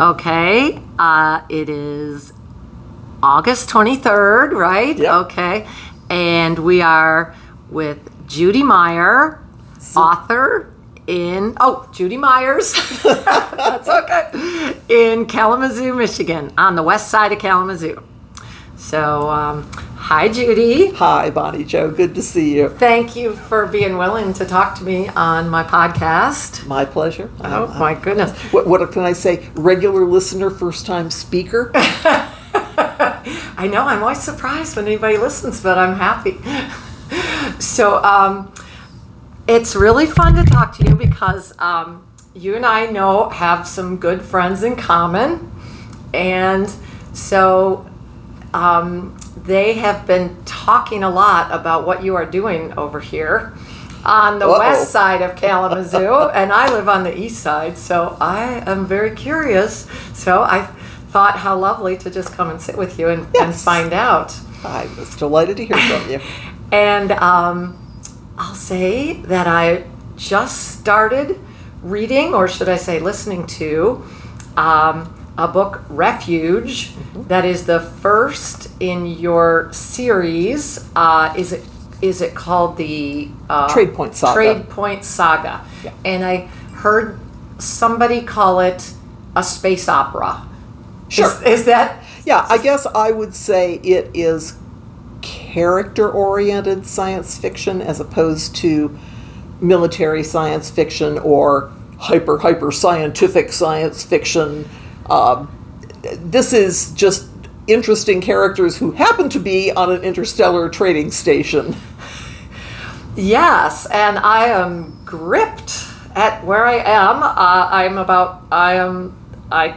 Okay. Uh, it is August 23rd, right? Yep. Okay. And we are with Judy Meyer, author in, oh, Judy Myers. That's okay. In Kalamazoo, Michigan, on the west side of Kalamazoo. So, um, hi, Judy. Hi, Bonnie Jo. Good to see you. Thank you for being willing to talk to me on my podcast. My pleasure. Oh, Um, my goodness. What, what can I say? Regular listener, first time speaker. I know I'm always surprised when anybody listens, but I'm happy. so um, it's really fun to talk to you because um, you and I know have some good friends in common, and so um, they have been talking a lot about what you are doing over here on the west side of Kalamazoo, and I live on the east side, so I am very curious. So I thought how lovely to just come and sit with you and, and find out. I was delighted to hear from you. And um, I'll say that I just started reading, or should I say, listening to, um, a book, Refuge, that is the first in your series. Uh, is it is it called the uh, Tradepoint Saga. Tradepoint Saga. Yeah. And I heard somebody call it a space opera. Sure. Is, is that Yeah, I guess I would say it is character oriented science fiction as opposed to military science fiction or hyper hyper scientific science fiction. Um, this is just interesting characters who happen to be on an interstellar trading station. Yes, and I am gripped at where I am. Uh, I'm about I am I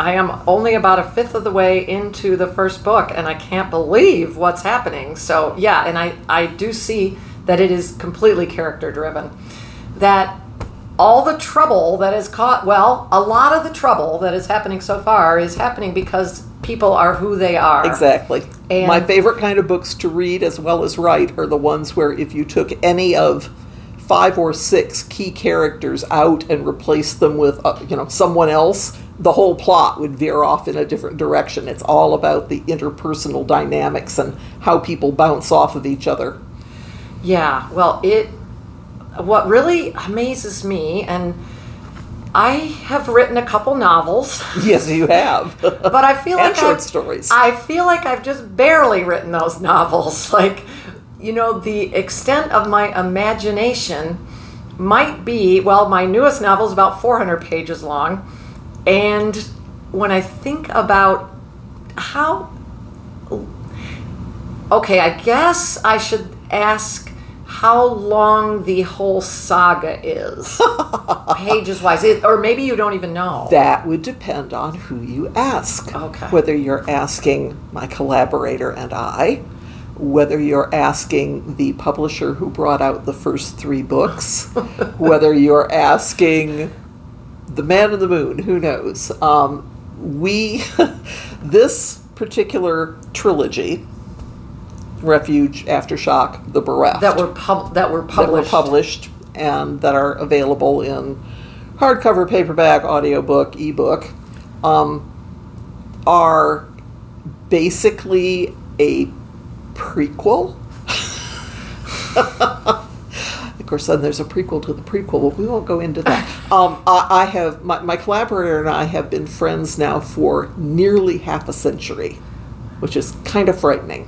I am only about a fifth of the way into the first book, and I can't believe what's happening. So yeah, and I I do see that it is completely character driven. That all the trouble that is caught well, a lot of the trouble that is happening so far is happening because people are who they are. Exactly. And- My favorite kind of books to read as well as write are the ones where if you took any of five or six key characters out and replaced them with uh, you know someone else, the whole plot would veer off in a different direction. It's all about the interpersonal dynamics and how people bounce off of each other. Yeah, well, it what really amazes me and I have written a couple novels, Yes, you have. but I feel like short I've, stories. I feel like I've just barely written those novels. Like, you know, the extent of my imagination might be well, my newest novel is about 400 pages long, and when I think about how Okay, I guess I should ask how long the whole saga is, pages wise, or maybe you don't even know. That would depend on who you ask. Okay. Whether you're asking my collaborator and I, whether you're asking the publisher who brought out the first three books, whether you're asking the man in the moon, who knows? Um, we, this particular trilogy, Refuge, Aftershock, The Bereft, that were pub- that were that were published. published and that are available in hardcover, paperback, audiobook, ebook, um, are basically a prequel. of course, then there's a prequel to the prequel, but we won't go into that. Um, I, I have my, my collaborator and I have been friends now for nearly half a century, which is kind of frightening.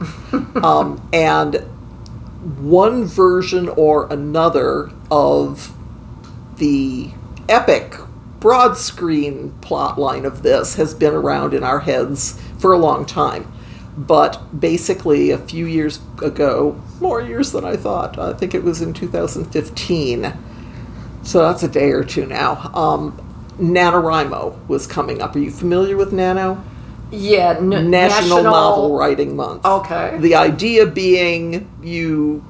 um, and one version or another of the epic broad screen plot line of this has been around in our heads for a long time. But basically, a few years ago, more years than I thought, I think it was in 2015, so that's a day or two now, um, NaNoWriMo was coming up. Are you familiar with Nano? Yeah, n- National, Novel Writing Month. Okay. The idea being you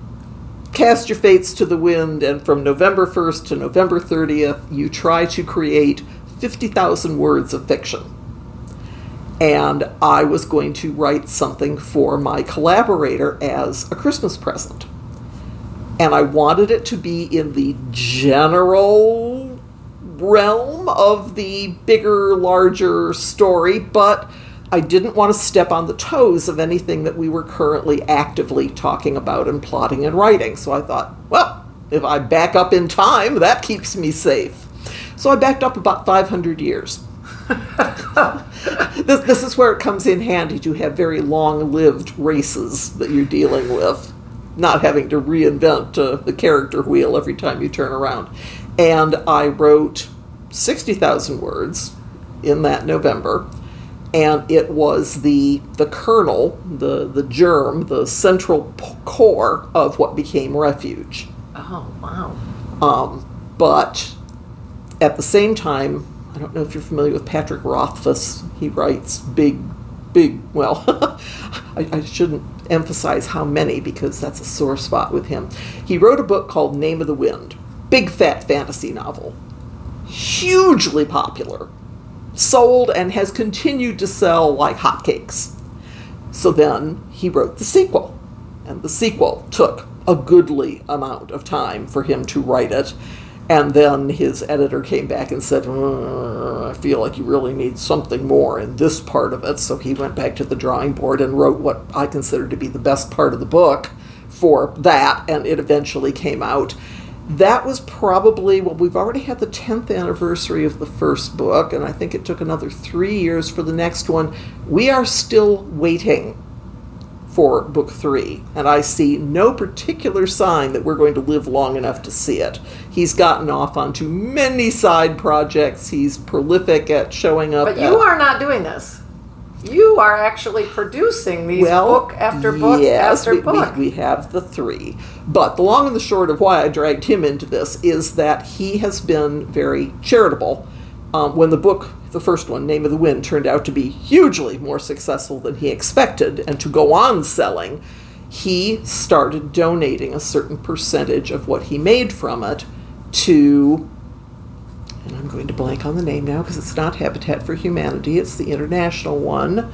cast your fates to the wind, and from November 1st to November 30th, you try to create 50,000 words of fiction. And I was going to write something for my collaborator as a Christmas present. And I wanted it to be in the general realm of the bigger, larger story, but I didn't want to step on the toes of anything that we were currently actively talking about and plotting and writing. So I thought, well, if I back up in time, that keeps me safe. So I backed up about 500 years. this, this is where it comes in handy to have very long lived races that you're dealing with, not having to reinvent uh, the character wheel every time you turn around. And I wrote 60,000 words in that November. And it was the the kernel, the the germ, the central p- core of what became Refuge. Oh, wow. Um, but at the same time, I don't know if you're familiar with Patrick Rothfuss. He writes big, big, well, I, I shouldn't emphasize how many because that's a sore spot with him. He wrote a book called Name of the Wind, big fat fantasy novel, hugely popular, sold and has continued to sell like hotcakes. So then he wrote the sequel, and the sequel took a goodly amount of time for him to write it. And then his editor came back and said, "Uh, I feel like you really need something more in this part of it. So he went back to the drawing board and wrote what I consider to be the best part of the book for that, and it eventually came out. That was probably, well, we've already had the 10th anniversary of the first book, and I think it took another three years for the next one. We are still waiting for book three, and I see no particular sign that we're going to live long enough to see it. He's gotten off onto many side projects. He's prolific at showing up. But at- you are not doing this. You are actually producing these book after book yes, after we, book. We, we have the three. But the long and the short of why I dragged him into this is that he has been very charitable. Um, when the book, the first one, Name of the Wind, turned out to be hugely more successful than he expected and to go on selling, he started donating a certain percentage of what he made from it to and I'm going to blank on the name now because it's not Habitat for Humanity, it's the international one.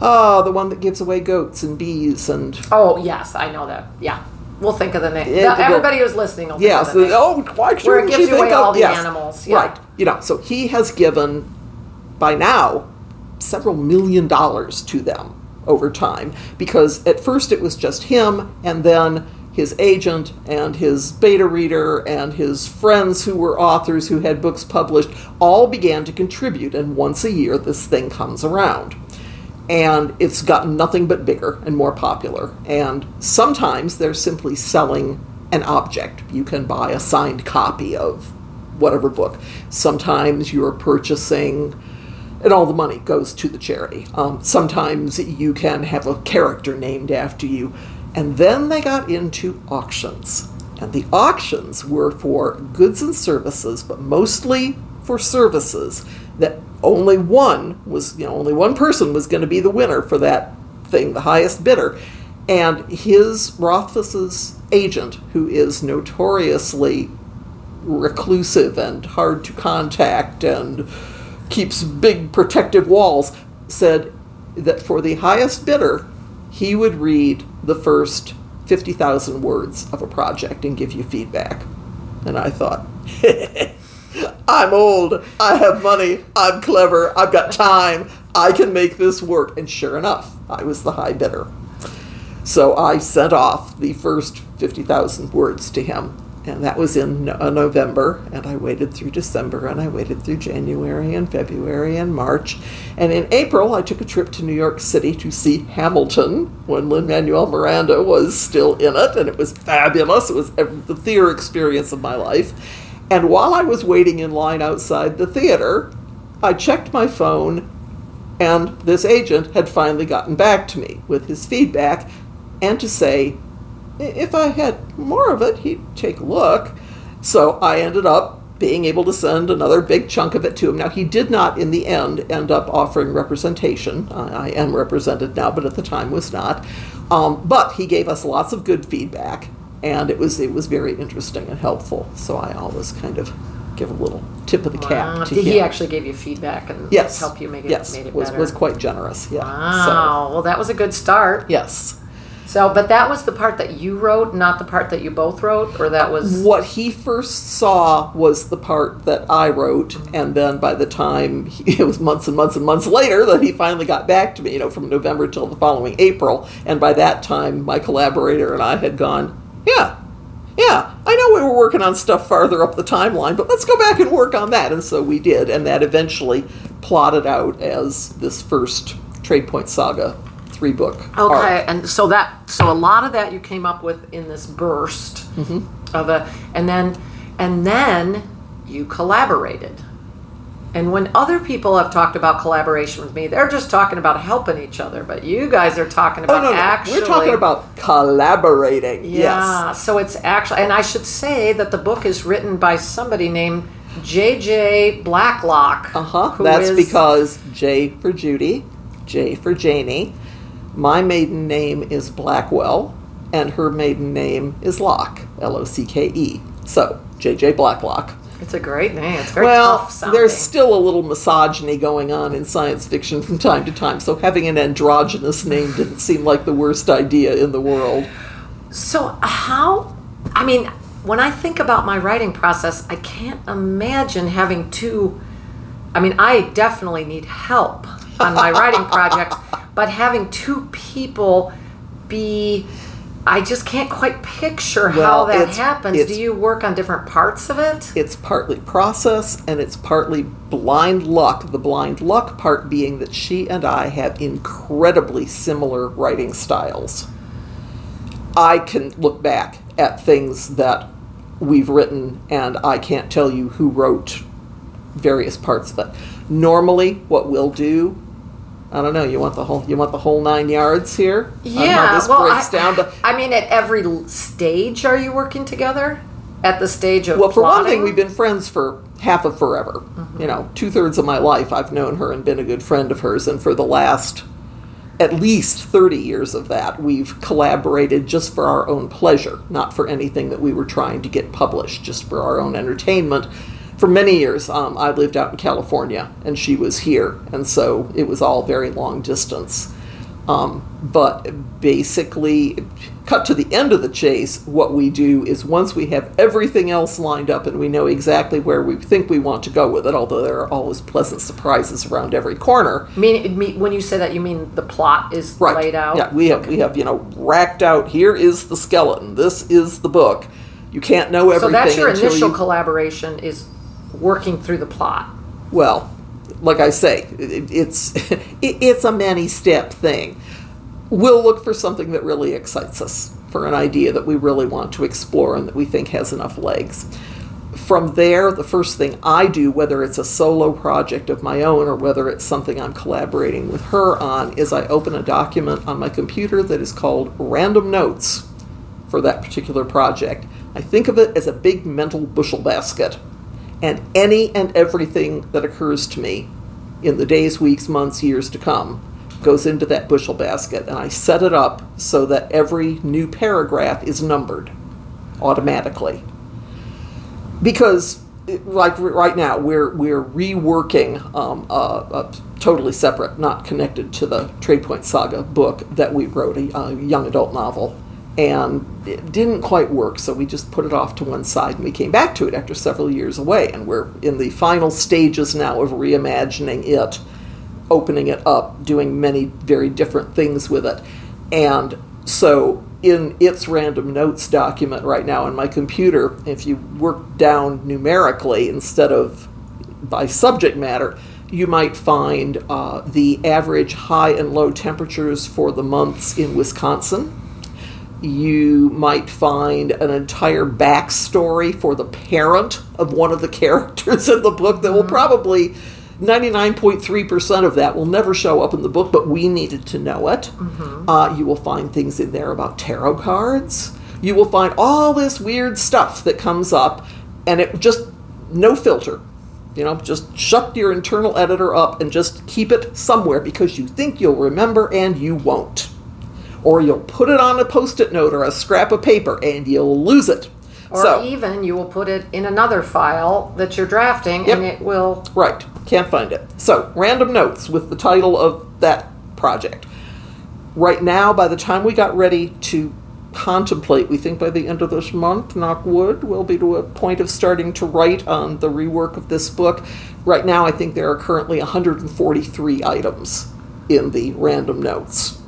Oh, the one that gives away goats and bees and oh yes, I know that. Yeah, we'll think of the name. Yeah, everybody who's listening will think yes, of the name. oh, why Where it gives you away all of the yes, animals, yeah. Right, you know, so he has given by now several million dollars to them over time because at first it was just him and then his agent and his beta reader and his friends who were authors who had books published all began to contribute and once a year this thing comes around and it's gotten nothing but bigger and more popular. And sometimes they're simply selling an object. You can buy a signed copy of whatever book. Sometimes you're purchasing, and all the money goes to the charity. Um, sometimes you can have a character named after you. And then they got into auctions. And the auctions were for goods and services, but mostly for services that only one was, you know, only one person was going to be the winner for that thing, the highest bidder. And his Rothfuss's agent, who is notoriously reclusive and hard to contact and keeps big protective walls, said that for the highest bidder, he would read the first 50,000 words of a project and give you feedback. And I thought, I'm old, I have money, I'm clever, I've got time, I can make this work. And sure enough, I was the high bidder. So I sent off the first 50,000 words to him. And that was in uh, November. And I waited through December and I waited through January and February and March. And in April, I took a trip to New York City to see Hamilton when Lin Manuel Miranda was still in it. And it was fabulous. It was the theater experience of my life. And while I was waiting in line outside the theater, I checked my phone and this agent had finally gotten back to me with his feedback and to say, "I- if I had more of it, he'd take a look. So I ended up being able to send another big chunk of it to him. Now, he did not, in the end, end up offering representation. I, I am represented now, but at the time was not. Um, but he gave us lots of good feedback, and it was it was very interesting and helpful. So I always kind of give a little tip of the cap Wow. to Did him. he actually gave you feedback and Yes. help you make it yes, made it was, better? was quite generous. Yeah. Wow. well, that was a good start. Yes. So, but that was the part that you wrote, not the part that you both wrote, or that was. What he first saw was the part that I wrote, and then by the time he, it was months and months and months later that he finally got back to me, you know, from November till the following April, and by that time my collaborator and I had gone, yeah, yeah, I know we were working on stuff farther up the timeline, but let's go back and work on that, and so we did, and that eventually plotted out as this first Tradepoint Saga three book. arc. Okay, and so that so a lot of that you came up with in this burst Mm-hmm. of a, and then and then you collaborated. And when other people have talked about collaboration with me, they're just talking about helping each other. But you guys are talking Oh, about no, no. actually. We're talking about collaborating. Yeah, Yes. so it's actually, and I should say that the book is written by somebody named J.J. Blacklocke. Uh huh. That's is- because J for Judy, J for Janie. My maiden name is Blackwell, and her maiden name is Locke, L O C K E. So, J.J. Blacklocke. It's a great name. It's very Well, there's still a little misogyny going on in science fiction from time to time, so having an androgynous name didn't seem like the worst idea in the world. So how? I mean, when I think about my writing process, I can't imagine having two. I mean, I definitely need help on my writing project, but having two people be. I just can't quite picture how that it's- happens. it's- Do you work on different parts of it? It's partly process and it's partly blind luck. The blind luck part being that she and I have incredibly similar writing styles. I can look back at things that we've written and I can't tell you who wrote various parts of it. Normally, what we'll do, I don't know. You want the whole you want the whole nine yards here? Yeah, this well, breaks I, down I mean, at every stage, are you working together? At the stage of Well, for one thing, we've been friends for half of forever. Mm-hmm. You know, two thirds of my life I've known her and been a good friend of hers, and for the last at least 30 years of that, we've collaborated just for our own pleasure, not for anything that we were trying to get published, just for our own entertainment. For many years, um, I lived out in California and she was here, and so it was all very long distance. Um, but basically, cut to the end of the chase, what we do is once we have everything else lined up and we know exactly where we think we want to go with it, although there are always pleasant surprises around every corner. mean, me- when you say that, you mean the plot is Right. laid out. Yeah, we have we have you know racked out. Here is the skeleton. This is the book. You can't know everything So that's your initial you, collaboration is working through the plot. well, like I say, it, it's it's a many step thing. We'll look for something that really excites us, for an idea that we really want to explore and that we think has enough legs. From there, the first thing I do, whether it's a solo project of my own or whether it's something I'm collaborating with her on, is I open a document on my computer that is called Random Notes for that particular project. I think of it as a big mental bushel basket. And any and everything that occurs to me in the days, weeks, months, years to come goes into that bushel basket. And I set it up so that every new paragraph is numbered automatically. Because, like right now, we're, we're reworking um, a, a totally separate, not connected to the Tradepoint Saga book that we wrote, a, a young adult novel and it didn't quite work so we just put it off to one side and we came back to it after several years away and we're in the final stages now of reimagining it opening it up doing many very different things with it. And so in its random notes document right now on my computer if you work down numerically instead of by subject matter you might find uh, the average high and low temperatures for the months in wisconsin you might find an entire backstory for the parent of one of the characters in the book that will probably 99.3% of that will never show up in the book, but we needed to know it. Uh, you will find things in there about tarot cards. You will find all this weird stuff that comes up, and it just no filter. You know, just shut your internal editor up and just keep it somewhere because you think you'll remember and you won't or you'll put it on a post-it note or a scrap of paper and you'll lose it. Or so, even you will put it in another file that you're drafting Yep. and it will. right, can't find it. So, random notes with the title of that project. right now, by the time we got ready to contemplate, we think by the end of this month, knock wood, we'll be to a point of starting to write on the rework of this book. Right now, I think there are currently 143 items in the random notes.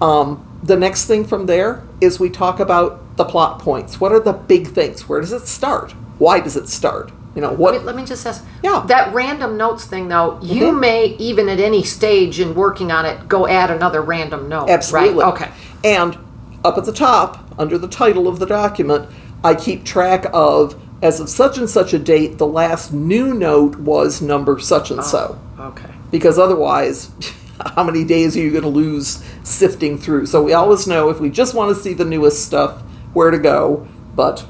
Um, the next thing from there is we talk about the plot points. What are the big things? Where does it start? Why does it start? You know, what Wait, let me just ask. Yeah. That random notes thing, though, you Mhm. may even at any stage in working on it go add another random note. Absolutely. Right? Okay. And up at the top, under the title of the document, I keep track of, as of such and such a date, the last new note was number such and so. Okay. Because otherwise, how many days are you going to lose sifting through? So we always know if we just want to see the newest stuff, where to go. But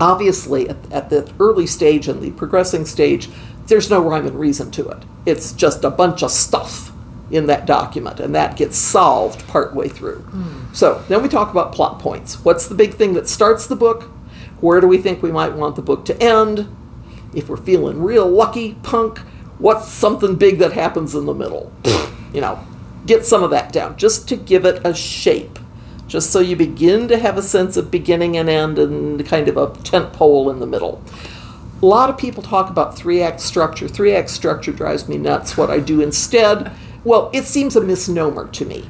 obviously, at, at the early stage and the progressing stage, there's no rhyme and reason to it. It's just a bunch of stuff in that document, and that gets solved partway through. Hmm. So then we talk about plot points. What's the big thing that starts the book? Where do we think we might want the book to end? If we're feeling real lucky, punk, what's something big that happens in the middle? you know, get some of that down just to give it a shape. Just so you begin to have a sense of beginning and end and kind of a tent pole in the middle. A lot of people talk about three act structure. Three act structure drives me nuts. What I do instead, well, it seems a misnomer to me.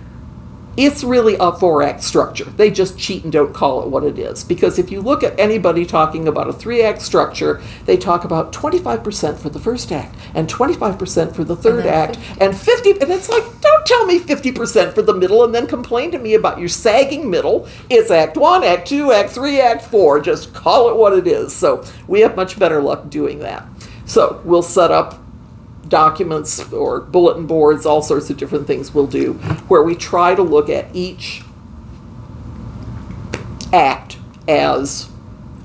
It's really a four act structure. They just cheat and don't call it what it is. Because if you look at anybody talking about a three act structure, they talk about 25% for the first act and 25% for the third then act and 50 and it's like don't tell me 50% for the middle and then complain to me about your sagging middle. It's act 1, act 2, act 3, act 4. Just call it what it is. So, we have much better luck doing that. So, we'll set up documents or bulletin boards, all sorts of different things we'll do, where we try to look at each act as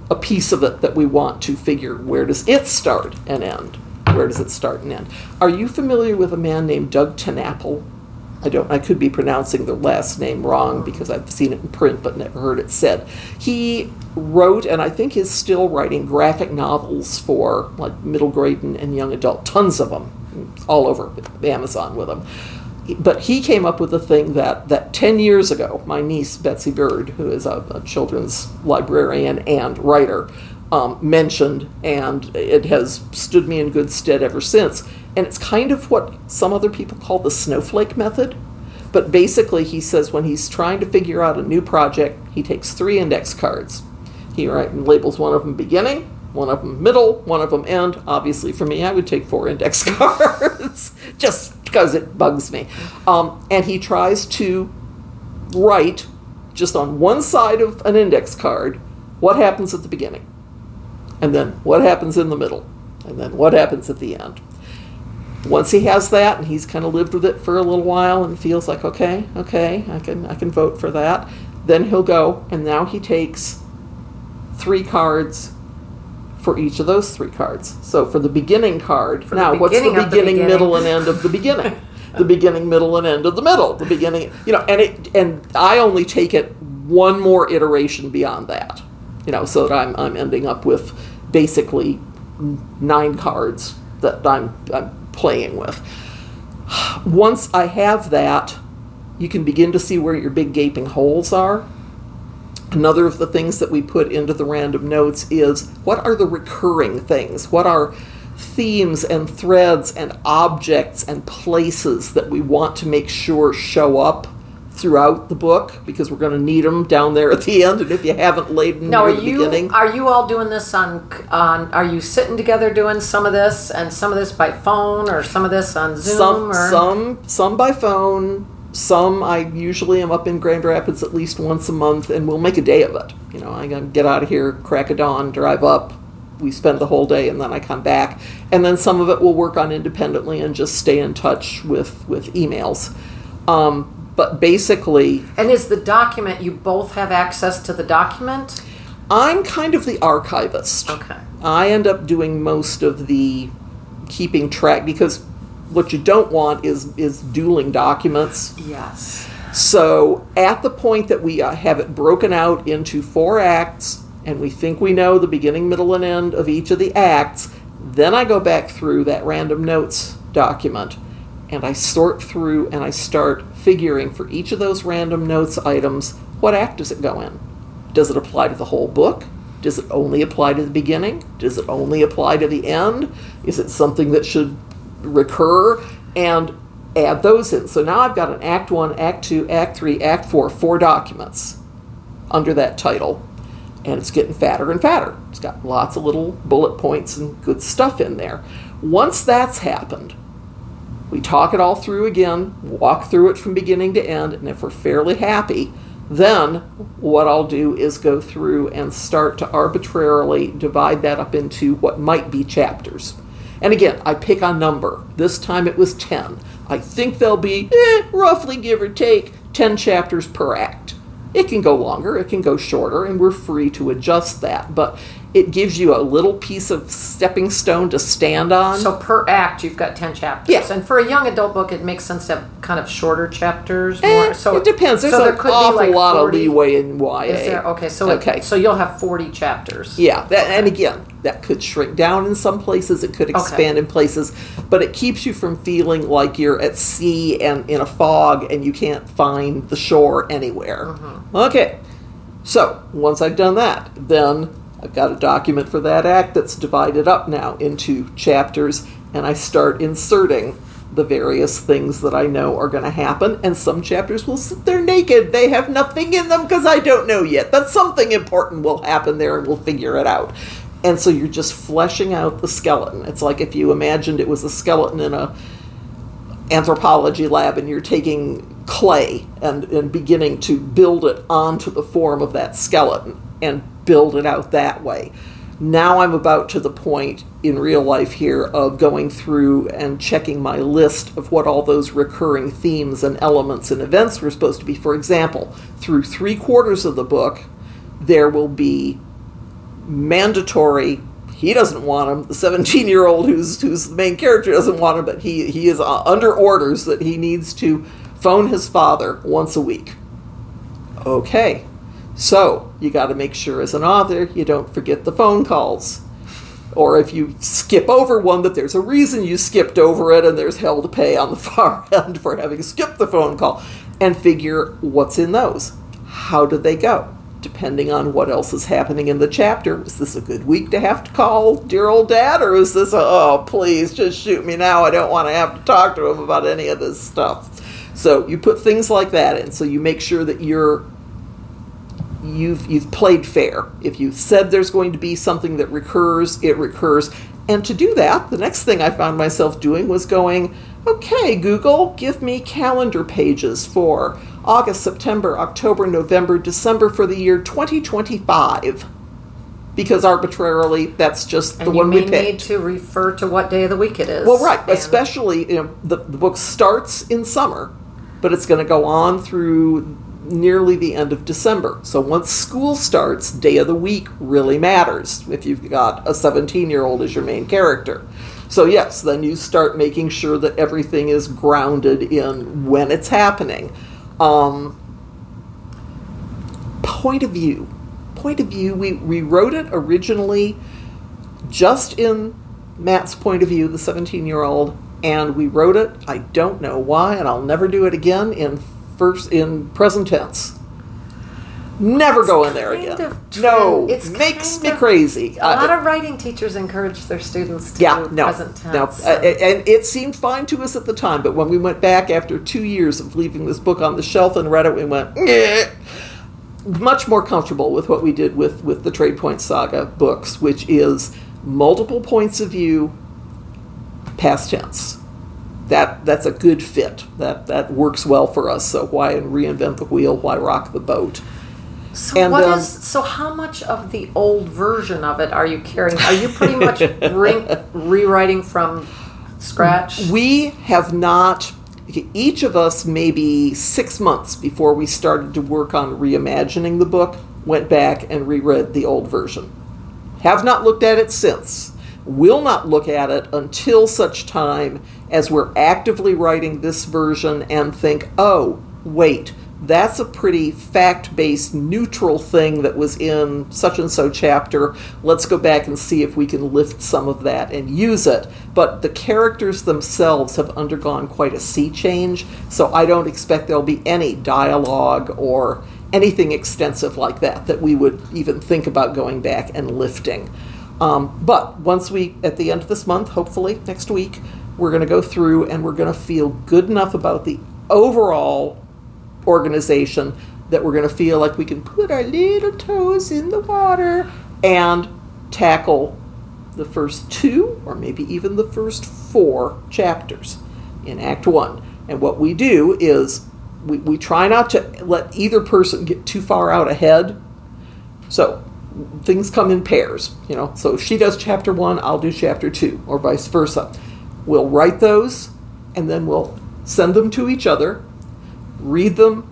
a piece of it that we want to figure where does it start and end? Where does it start and end? Are you familiar with a man named Doug TenNapel? I don't. I could be pronouncing the last name wrong because I've seen it in print but never heard it said. He wrote, and I think is still writing graphic novels for like middle grade and, and young adult. Tons of them, all over Amazon with them. But he came up with a thing that that ten years ago, my niece Betsy Bird, who is a, a children's librarian and writer, um, mentioned, and it has stood me in good stead ever since. And it's kind of what some other people call the snowflake method. But basically, he says when he's trying to figure out a new project, he takes three index cards. He write, labels one of them beginning, one of them middle, one of them end. Obviously, for me, I would take four index cards just because it bugs me. Um, and he tries to write just on one side of an index card what happens at the beginning, and then what happens in the middle, and then what happens at the end once he has that and he's kind of lived with it for a little while and feels like okay okay i can i can vote for that then he'll go and now he takes three cards for each of those three cards. So for the beginning card the now what's the of the beginning, beginning. middle and end of the beginning? The beginning middle and end of the middle. The beginning you know and it and i only take it one more iteration beyond that you know so that i'm, I'm ending up with basically nine cards that i'm, I'm playing with once I have that, you can begin to see where your big gaping holes are. Another of the things that we put into the random notes is what are the recurring things? What are themes and threads and objects and places that we want to make sure show up throughout the book because we're going to need them down there at the end and if you haven't laid them Now, are the you beginning. are you all doing this on on? Are you sitting together doing some of this and some of this by phone or some of this on Zoom some or? some some by phone. Some i usually am up in grand rapids at least once a month and we'll make a day of it. You know i get out of here crack a dawn drive up we spend the whole day and then i come back. And then some of it we'll work on independently and just stay in touch with with emails. Um, but basically And is the document you both have access to the document? i'm kind of the archivist Okay. I end up doing most of the keeping track because what you don't want is is dueling documents. Yes. So at the point that we uh, have it broken out into four acts and we think we know the beginning, middle, and end of each of the acts, then I go back through that random notes document and I sort through and I start figuring for each of those random notes items what act does it go in? Does it apply to the whole book? Does it only apply to the beginning? Does it only apply to the end? Is it something that should recur? And add those in. So now I've got an Act 1, Act 2, Act 3, Act 4, four documents under that title. And it's getting fatter and fatter. It's got lots of little bullet points and good stuff in there. Once that's happened, we talk it all through again, walk through it from beginning to end, and if we're fairly happy, then what I'll do is go through and start to arbitrarily divide that up into what might be chapters. And again, I pick a number. This time it was 10. I think there'll be, eh, roughly give or take, 10 chapters per act. It can go longer, it can go shorter, and we're free to adjust that. But it gives you a little piece of stepping stone to stand on. So per act, you've got ten chapters. Yeah. And for a young adult book, it makes sense to have kind of shorter chapters. Eh, More. So it depends. There's so an be awful like lot 40 of leeway in YA. Is there? Okay, so Okay. so you'll have forty chapters. Yeah, that, and again, that could shrink down in some places, it could expand in places, but it keeps you from feeling like you're at sea and in a fog and you can't find the shore anywhere. Okay, so once I've done that, then I've got a document for that act that's divided up now into chapters, and I start inserting the various things that I know are going to happen. And some chapters will sit there naked. They have nothing in them because I don't know yet. But something important will happen there and we'll figure it out. And so you're just fleshing out the skeleton. It's like if you imagined it was a skeleton in a anthropology lab and you're taking clay and, and beginning to build it onto the form of that skeleton and build it out that way. Now I'm about to the point in real life here of going through and checking my list of what all those recurring themes and elements and events were supposed to be. For example, through three quarters of the book, there will be mandatory he doesn't want him the 17 year old who's who's the main character doesn't want him but he he is uh, under orders that he needs to phone his father once a week okay so you got to make sure as an author you don't forget the phone calls or if you skip over one that there's a reason you skipped over it and there's hell to pay on the far end for having skipped the phone call and figure what's in those how did they go depending on what else is happening in the chapter. is this a good week to have to call dear old dad, or is this a, oh, please just shoot me now? I don't want to have to talk to him about any of this stuff. So you put things like that in, so you make sure that you're you've you've played fair. If you've said there's going to be something that recurs, it recurs. And to do that, the next thing I found myself doing was going, okay, Google, give me calendar pages for August, September, October, November, December for the year 2025. Because arbitrarily, that's just the And you one we picked. need to refer to what day of the week it is. Well, right, and- especially you know, the, the book starts in summer, but it's going to go on through nearly the end of December. So once school starts, day of the week really matters if you've got a 17 year old as your main character. So, yes, then you start making sure that everything is grounded in when it's happening. Um, point of view. Point of view, we, we wrote it originally just in Matt's point of view, the 17 year old, and we wrote it, I don't know why, and I'll never do it again, in first in present tense. Never go in there again. of no, it makes me of- crazy. A lot Uh, of writing teachers encourage their students to yeah, do no, present tense. no, so- uh, and it seemed fine to us at the time. But when we went back after two years of leaving this book on the shelf and read it, we went "Nyeh." much more comfortable with what we did with with the Tradepoint Saga books, which is multiple points of view, past tense. That that's a good fit. That that works well for us. So why reinvent the wheel? Why rock the boat? So And, what um, is so? How much of the old version of it are you carrying? Are you pretty much re- rewriting from scratch? We have not, each of us, maybe six months before we started to work on reimagining the book, went back and reread the old version. Have not looked at it since. Will not look at it until such time as we're actively writing this version and think, oh, wait, that's a pretty fact based, neutral thing that was in such and so chapter. Let's go back and see if we can lift some of that and use it. But the characters themselves have undergone quite a sea change, so I don't expect there'll be any dialogue or anything extensive like that that we would even think about going back and lifting. Um, but once we, at the end of this month, hopefully next week, we're going to go through and we're going to feel good enough about the overall organization that we're going to feel like we can put our little toes in the water and tackle the first two or maybe even the first four chapters in Act One. And what we do is we, we try not to let either person get too far out ahead. So things come in pairs, you know. So if she does chapter one, I'll do chapter two, or vice versa. We'll write those and then we'll send them to each other, read them,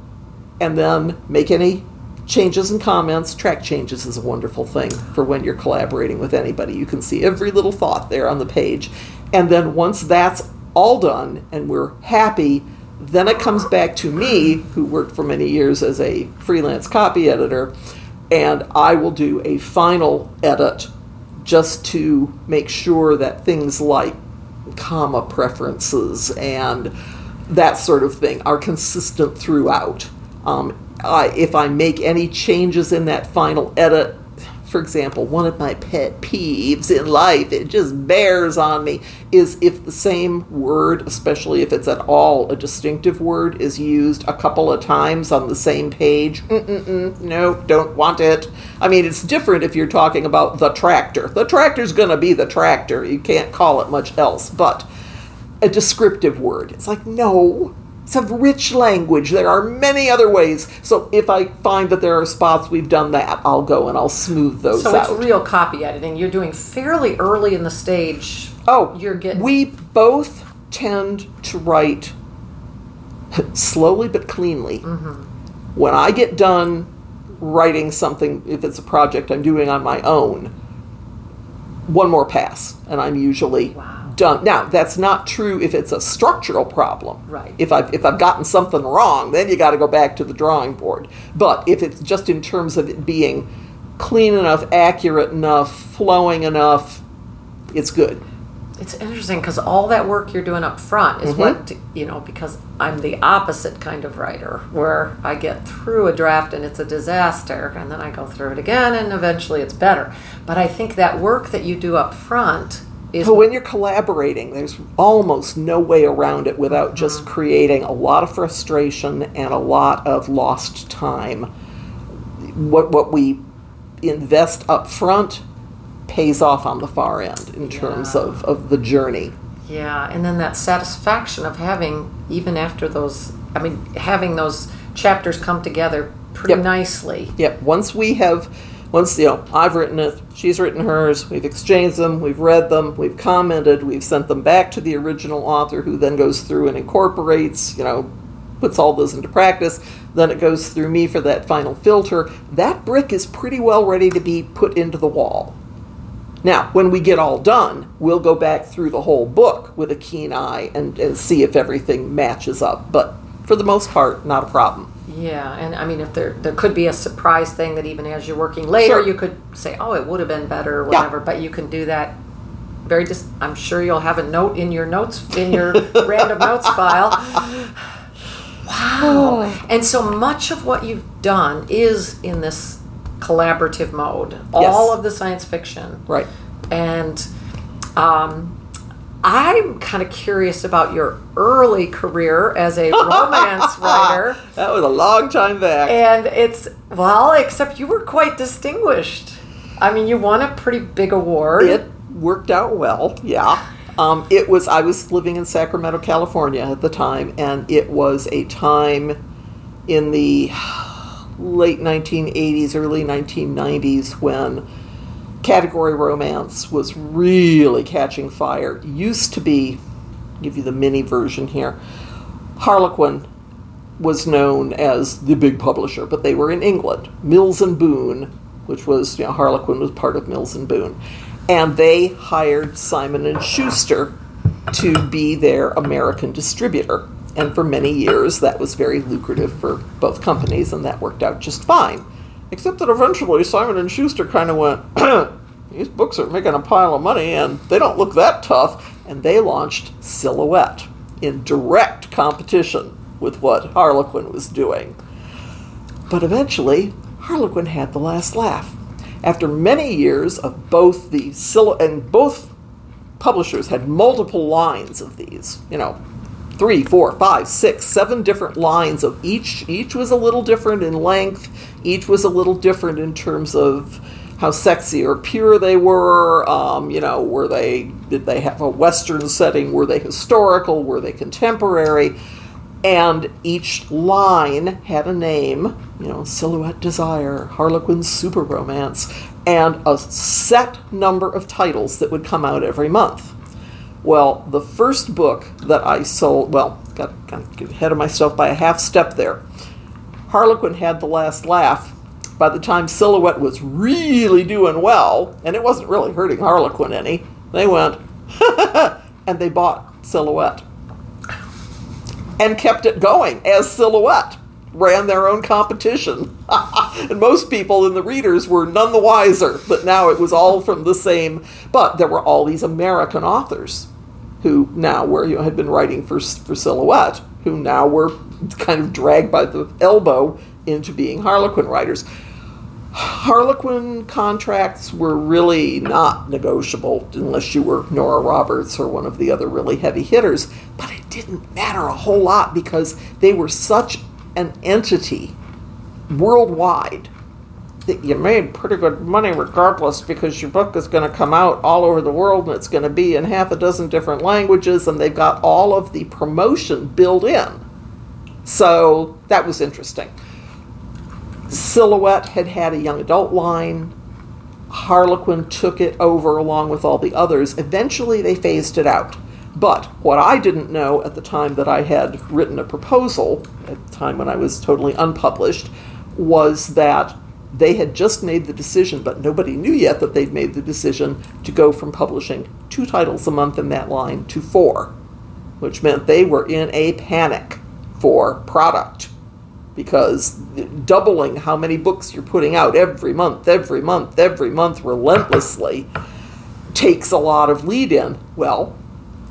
and then make any changes and comments. Track changes is a wonderful thing for when you're collaborating with anybody. You can see every little thought there on the page. And then once that's all done and we're happy, then it comes back to me, who worked for many years as a freelance copy editor, and I will do a final edit just to make sure that things like comma preferences and that sort of thing are consistent throughout. Um, I, if I make any changes in that final edit, for example, one of my pet peeves in life, it just bears on me, is if the same word, especially if it's at all a distinctive word, is used a couple of times on the same page. Mm-mm-mm, no, don't want it. I mean, it's different if you're talking about the tractor. The tractor's going to be the tractor. You can't call it much else. But a descriptive word, it's like, no, it's a rich language. There are many other ways. So if I find that there are spots we've done that, I'll go and I'll smooth those So out. it's real copy editing. You're doing fairly early in the stage. oh, you're getting- We both tend to write slowly but cleanly. Mm-hmm. When I get done writing something, if it's a project I'm doing on my own, one more pass, and I'm usually Wow. Done. Now, that's not true if it's a structural problem. Right. If I've if I've gotten something wrong, then you got to go back to the drawing board. But if it's just in terms of it being clean enough, accurate enough, flowing enough, it's good. It's interesting because all that work you're doing up front is what mm-hmm. you know. Because I'm the opposite kind of writer, where I get through a draft and it's a disaster, and then I go through it again, and eventually it's better. But I think that work that you do up front is But when you're collaborating, there's almost no way around it without just mm-hmm. creating a lot of frustration and a lot of lost time. What what we invest up front pays off on the far end in terms Yeah. of, of the journey. Yeah, and then that satisfaction of having, even after those, I mean, having those chapters come together pretty Yep. nicely. Yep. Once we have, once you know, I've written it, she's written hers, we've exchanged them, we've read them, we've commented, we've sent them back to the original author, who then goes through and incorporates, you know, puts all those into practice. Then it goes through me for that final filter. That brick is pretty well ready to be put into the wall. Now, when we get all done, we'll go back through the whole book with a keen eye and, and see if everything matches up. But for the most part, not a problem. Yeah, and I mean, if there there could be a surprise thing that even as you're working later, Sure. you could say, "Oh, it would have been better," or whatever. But you can do that. Very just. I'm sure you'll have a note in your notes in your random notes file. Wow! And so much of what you've done is in this collaborative mode. All of the science fiction, Right. and um, I'm kind of curious about your early career as a romance writer. That was a long time back. And it's, well, except you were quite distinguished. I mean, you won a pretty big award. It worked out well, yeah. Um, it was, I was living in Sacramento, California at the time, and it was a time in the late 1980s, early 1990s when category romance was really catching fire. Used to be, give you the mini version here, Harlequin was known as the big publisher, but they were in England. Mills and Boon, which was you know Harlequin was part of Mills and Boon, and they hired Simon and Schuster to be their American distributor. And for many years, that was very lucrative for both companies, and that worked out just fine. Except that eventually Simon and Schuster kind of went, these books are making a pile of money, and they don't look that tough, and they launched Silhouette in direct competition with what Harlequin was doing. But eventually, Harlequin had the last laugh. After many years of both the Sil- and both publishers had multiple lines of these, you know, three, four, five, six, seven different lines of each. Each was a little different in length. Each was a little different in terms of how sexy or pure they were. Um, you know, were they did they have a Western setting? Were they historical? Were they contemporary? And each line had a name, you know, Silhouette Desire, Harlequin Super Romance, and a set number of titles that would come out every month. Well, the first book that I sold, well, got, got ahead of myself by a half step there. Harlequin had the last laugh. By the time Silhouette was really doing well, and it wasn't really hurting Harlequin any, they went, and they bought Silhouette and kept it going as Silhouette. Ran their own competition. and most people in the readers were none the wiser that now it was all from the same. But there were all these American authors who now were, you know, had been writing for, for Silhouette, who now were kind of dragged by the elbow into being Harlequin writers. Harlequin contracts were really not negotiable unless you were Nora Roberts or one of the other really heavy hitters, but it didn't matter a whole lot because they were such an entity worldwide that you made pretty good money regardless because your book is going to come out all over the world and it's going to be in half a dozen different languages and they've got all of the promotion built in. So that was interesting. Silhouette had had a young adult line. Harlequin took it over along with all the others. Eventually, they phased it out. But what I didn't know at the time that I had written a proposal, at the time when I was totally unpublished, was that they had just made the decision, but nobody knew yet that they'd made the decision to go from publishing two titles a month in that line to four, which meant they were in a panic for product because doubling how many books you're putting out every month, every month, every month relentlessly takes a lot of lead in. Well,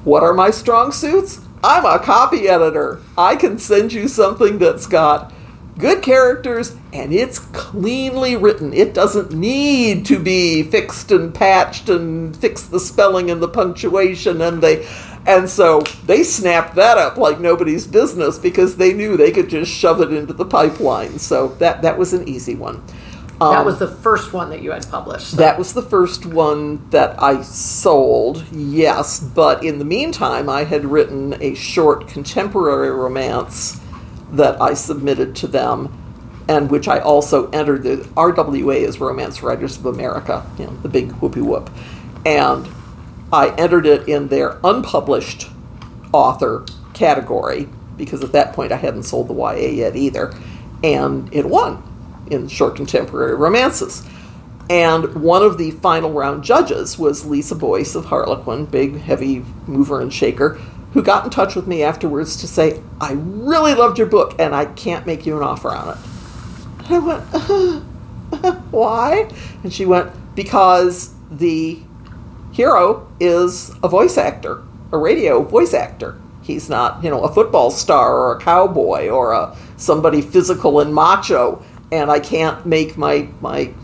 what are my strong suits? I'm a copy editor. I can send you something that's got good characters and it's cleanly written. It doesn't need to be fixed and patched and fix the spelling and the punctuation and they and so they snapped that up like nobody's business because they knew they could just shove it into the pipeline. So that that was an easy one. That Um, was the first one that you had published. so- that was the first one that I sold, yes, but in the meantime, I had written a short contemporary romance that I submitted to them, and which I also entered. The RWA is Romance Writers of America, you know, the big whoopee whoop. And I entered it in their unpublished author category because at that point I hadn't sold the YA yet either, and it won in short contemporary romances. And one of the final round judges was Lisa Boyce of Harlequin, big, heavy mover and shaker, who got in touch with me afterwards to say, I really loved your book and I can't make you an offer on it. And I went, why? And she went, because the hero is a voice actor, a radio voice actor. He's not, you know, a football star or a cowboy or a somebody physical and macho. And I can't make my my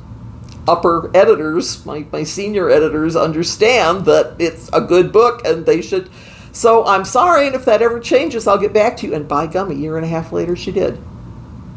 upper editors, my, my senior editors, understand that it's a good book and they should. So I'm sorry, and if that ever changes, I'll get back to you. And by gum, a year and a half later, she did.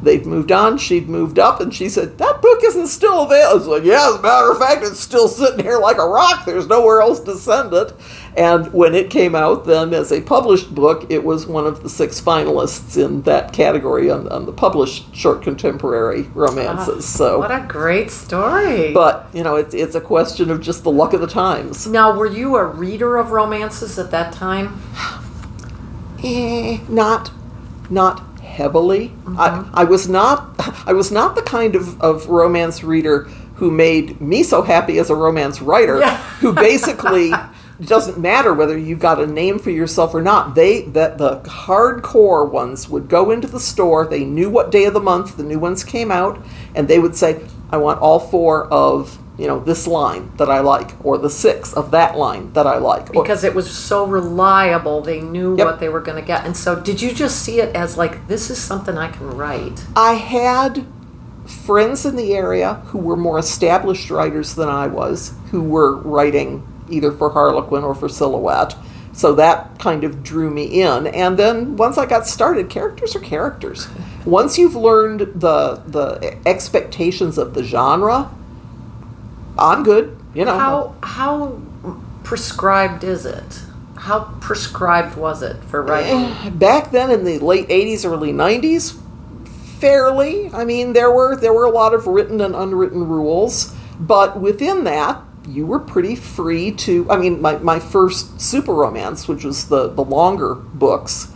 They'd moved on, she'd moved up, and she said, That book isn't still available. I was like, Yeah, as a matter of fact, it's still sitting here like a rock. There's nowhere else to send it. And when it came out, then as a published book, it was one of the six finalists in that category on, on the published short contemporary romances. so, what a great story. but you know, it's it's a question of just the luck of the times. now, were you a reader of romances at that time? Eh, not not heavily. I, mm-hmm. I was not I was not the kind of, of romance reader who made me so happy as a romance writer Yeah. who basically it doesn't matter whether you've got a name for yourself or not. They that the hardcore ones would go into the store. They knew what day of the month the new ones came out, and they would say, "I want all four of you know this line that I like, or the six of that line that I like." Or- because it was so reliable, they knew Yep. what they were going to get. And so, did you just see it as like this is something I can write? I had friends in the area who were more established writers than I was, who were writing either for Harlequin or for Silhouette. So that kind of drew me in. And then once I got started, characters are characters. Once you've learned the the expectations of the genre, I'm good. You know. How how prescribed is it? How prescribed was it for writing? back then in the late 80s early 90s fairly i mean there were there were a lot of written and unwritten rules but within that you were pretty free to i mean my, my first super romance which was the the longer books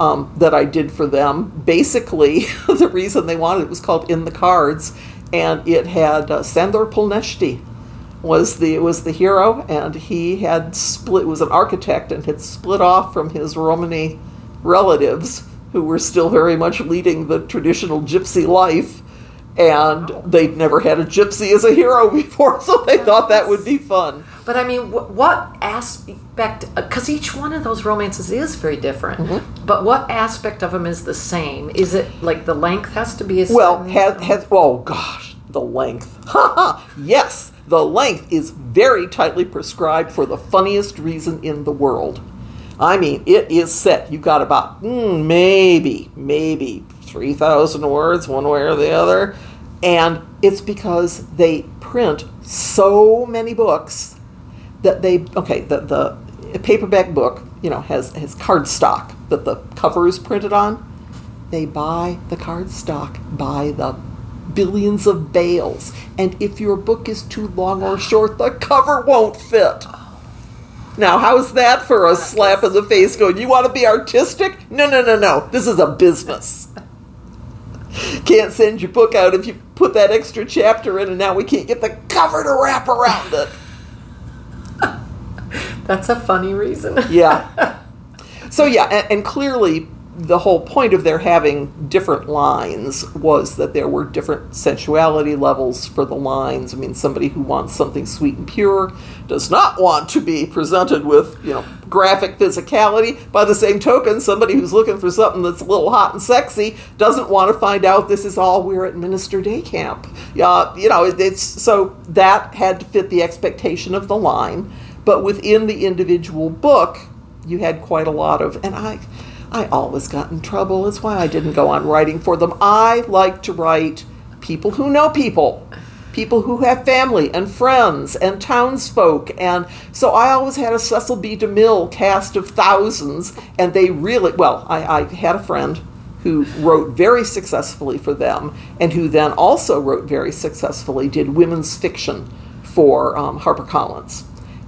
um, that i did for them basically the reason they wanted it was called in the cards and it had uh, sandor polneshti was the was the hero, and he had split was an architect and had split off from his Romany relatives, who were still very much leading the traditional gypsy life, and they'd never had a gypsy as a hero before, so they thought that would be fun. But I mean, wh- what aspect? Because each one of those romances is very different. Mm-hmm. But what aspect of them is the same? Is it like the length has to be a Well, has has oh gosh, the length. Ha ha. Yes, the length is very tightly prescribed for the funniest reason in the world. I mean, it is set. You got about mm, maybe maybe three thousand words, one way or the other, and it's because they print so many books that they okay the the paperback book you know has has cardstock that the cover is printed on. They buy the cardstock by the billions of bales. And if your book is too long or short the cover won't fit. Now how's that for a slap in the face going you want to be artistic? No no no no. This is a business. Can't send your book out if you put that extra chapter in and now we can't get the cover to wrap around it That's a funny reason. yeah. So yeah, and, and clearly the whole point of their having different lines was that there were different sensuality levels for the lines. I mean, somebody who wants something sweet and pure does not want to be presented with, you know, graphic physicality. By the same token, somebody who's looking for something that's a little hot and sexy doesn't want to find out this is all we're at Minister Day Camp. Yeah, you know, it, it's so that had to fit the expectation of the line, but within the individual book, you had quite a lot of, and I. I always got in trouble. That's why I didn't go on writing for them. I like to write people who know people, people who have family and friends and townsfolk. And so I always had a Cecil B. DeMille cast of thousands, and they really, well, I, I had a friend who wrote very successfully for them and who then also wrote very successfully, did women's fiction for um, HarperCollins.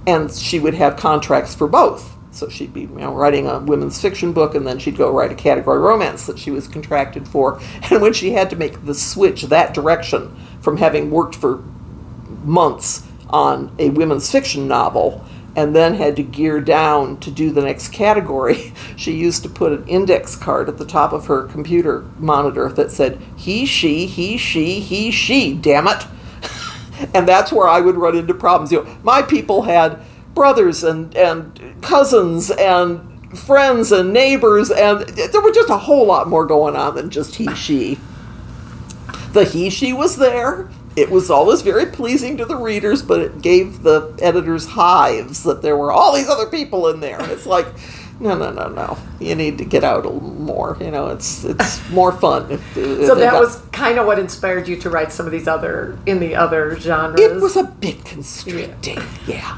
And she would have contracts for both. So she'd be, you know, writing a women's fiction book, and then she'd go write a category romance that she was contracted for. And when she had to make the switch that direction from having worked for months on a women's fiction novel, and then had to gear down to do the next category, she used to put an index card at the top of her computer monitor that said he, she, he, she, he, she. Damn it! And that's where I would run into problems. You know, my people had brothers and and cousins and friends and neighbors and there were just a whole lot more going on than just he she. The he she was there. It was always very pleasing to the readers but it gave the editors hives that there were all these other people in there. It's like no no no no you need to get out a little more you know it's it's more fun if, if So that got- was kind of what inspired you to write some of these other in the other genres. It was a bit constricting, yeah.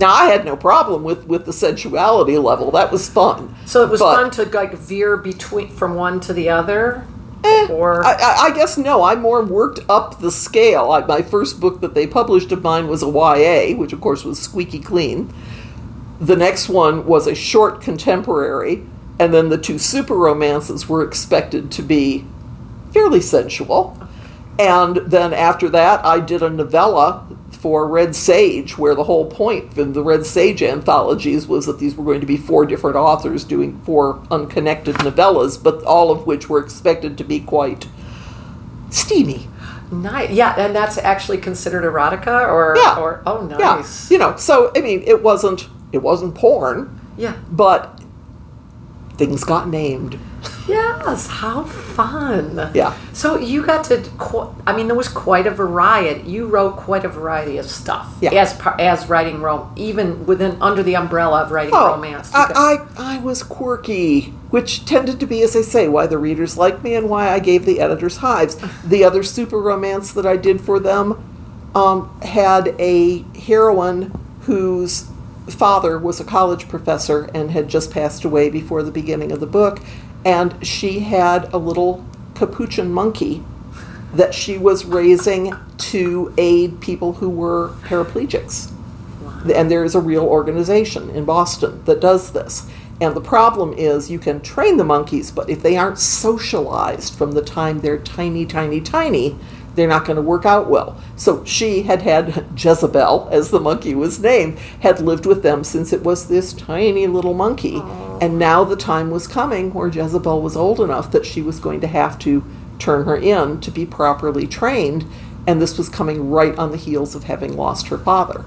Now I had no problem with with the sensuality level. That was fun. so it was but- fun to like veer between from one to the other, Eh, or I, I, I guess no. I more worked up the scale. I, my first book that they published of mine was a YA, which of course was squeaky clean. The next one was a short contemporary, and then the two super romances were expected to be fairly sensual. And then after that, I did a novella for Red Sage, where the whole point in the Red Sage anthologies was that these were going to be four different authors doing four unconnected novellas, but all of which were expected to be quite steamy. Nice. Yeah, and that's actually considered erotica, or Yeah. or oh, Yeah, nice. you know. So I mean, it wasn't it wasn't porn, Yeah. but things got named. Yes. How fun. Yeah. So you got to. qu- I mean, there was quite a variety. You wrote quite a variety of stuff. Yeah. As par- as writing rom, even within under the umbrella of writing romance. you got- Oh, I, I, I was quirky, which tended to be, as I say, why the readers liked me and why I gave the editors hives. The other super romance that I did for them um, had a heroine whose father was a college professor and had just passed away before the beginning of the book, and she had a little capuchin monkey that she was raising to aid people who were paraplegics. And there is a real organization in Boston that does this. And the problem is you can train the monkeys, but if they aren't socialized from the time they're tiny, tiny, tiny, they're not going to work out well. So she had had Jezebel, as the monkey was named, had lived with them since it was this tiny little monkey. And now the time was coming where Jezebel was old enough that she was going to have to turn her in to be properly trained. And this was coming right on the heels of having lost her father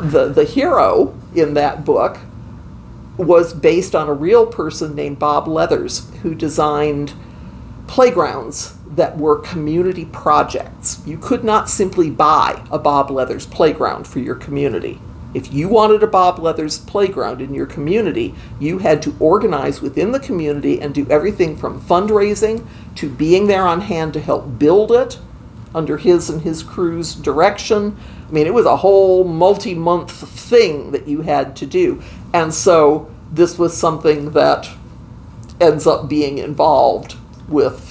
the the hero in that book was based on a real person named Bob Leathers who designed playgrounds that were community projects. You could not simply buy a Bob Leathers playground for your community. If you wanted a Bob Leathers playground in your community, you had to organize within the community and do everything from fundraising to being there on hand to help build it under his and his crew's direction. I mean, it was a whole multi month thing that you had to do. And so this was something that ends up being involved with,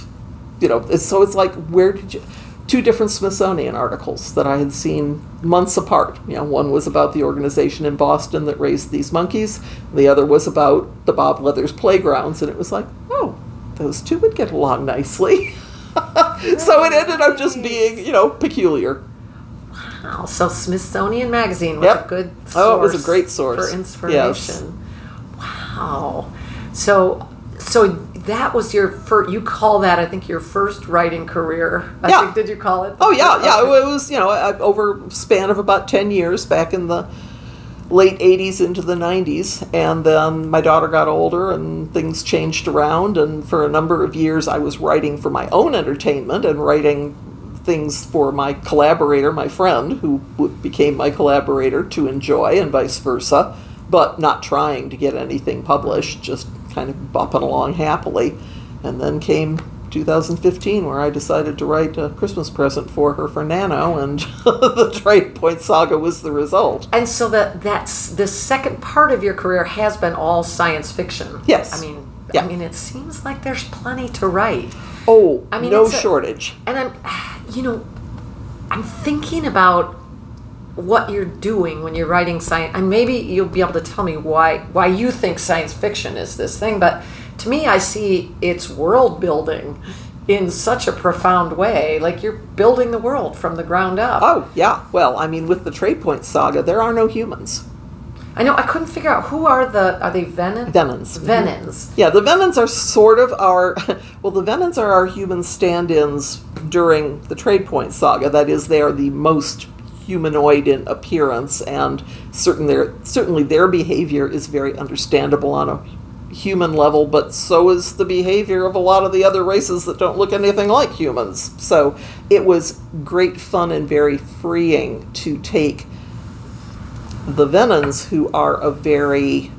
you know, so it's like, where did you. Two different Smithsonian articles that I had seen months apart. You know, one was about the organization in Boston that raised these monkeys. The other was about the Bob Leathers playgrounds, and it was like, oh, those two would get along nicely. so it ended up just being, you know, peculiar. Wow. So Smithsonian Magazine was Yep. a good source Oh, it was a great source. for inspiration. Wow. So so that was your first you call that I think your first writing career. I Yeah. think did you call it? Oh yeah, yeah. Okay. It was you know uh, over span of about ten years back in the late '80s into the '90s, and then my daughter got older and things changed around. And for a number of years, I was writing for my own entertainment and writing things for my collaborator, my friend, who became my collaborator to enjoy, and vice versa. But not trying to get anything published, just kind of bopping along happily. And then came 2015, where I decided to write a Christmas present for her for Nano, and the Tradepoint Saga was the result. And so that that's the second part of your career has been all science fiction. Yes. I mean Yeah. I mean it seems like there's plenty to write. Oh, I mean, no a- shortage. And I'm, you know, I'm thinking about what you're doing when you're writing science. And maybe you'll be able to tell me why why you think science fiction is this thing. But to me, I see it's world building in such a profound way. Like you're building the world from the ground up. Oh, yeah. Well, I mean, with the Tradepoint Saga, there are no humans. I know. I couldn't figure out who are the are they Venin? Venons. Venons. Mhm. Yeah, the Venons are sort of our. Well, the Venons are our human stand ins during the Tradepoint saga. That is, they are the most humanoid in appearance, and certain their, certainly their behavior is very understandable on a human level, but so is the behavior of a lot of the other races that don't look anything like humans. So it was great fun and very freeing to take the Venons, who are a very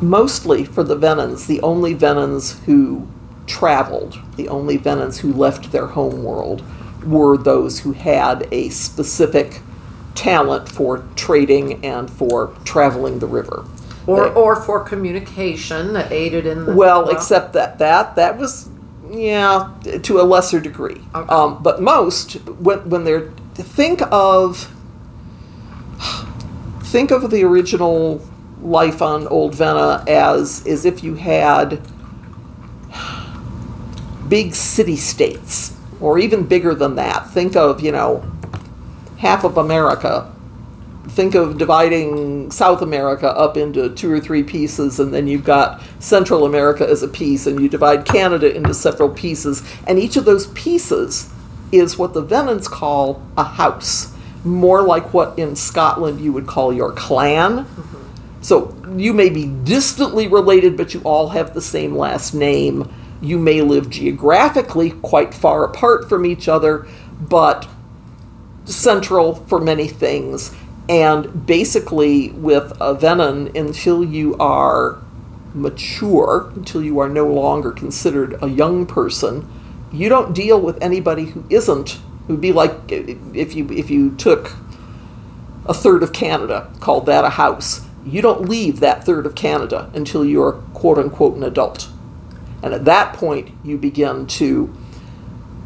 mostly for the Venons, the only Venons who traveled, the only Venons who left their home world, were those who had a specific talent for trading and for traveling the river. Or They- or for communication that aided in the well, except that that that was yeah to a lesser degree. Okay. Um, but most when when they're think of think of the original life on Old Vena as as if you had big city states, or even bigger than that. Think of, you know, half of America. Think of dividing South America up into two or three pieces, and then you've got Central America as a piece, and you divide Canada into several pieces. And each of those pieces is what the Venons call a house, more like what in Scotland you would call your clan. Mm-hmm. So you may be distantly related, but you all have the same last name. You may live geographically quite far apart from each other, but central for many things. And basically, with a Venon, until you are mature, until you are no longer considered a young person, you don't deal with anybody who isn't. It would be like if you if you took a third of Canada, called that a house. You don't leave that third of Canada until you're quote unquote an adult. And at that point, you begin to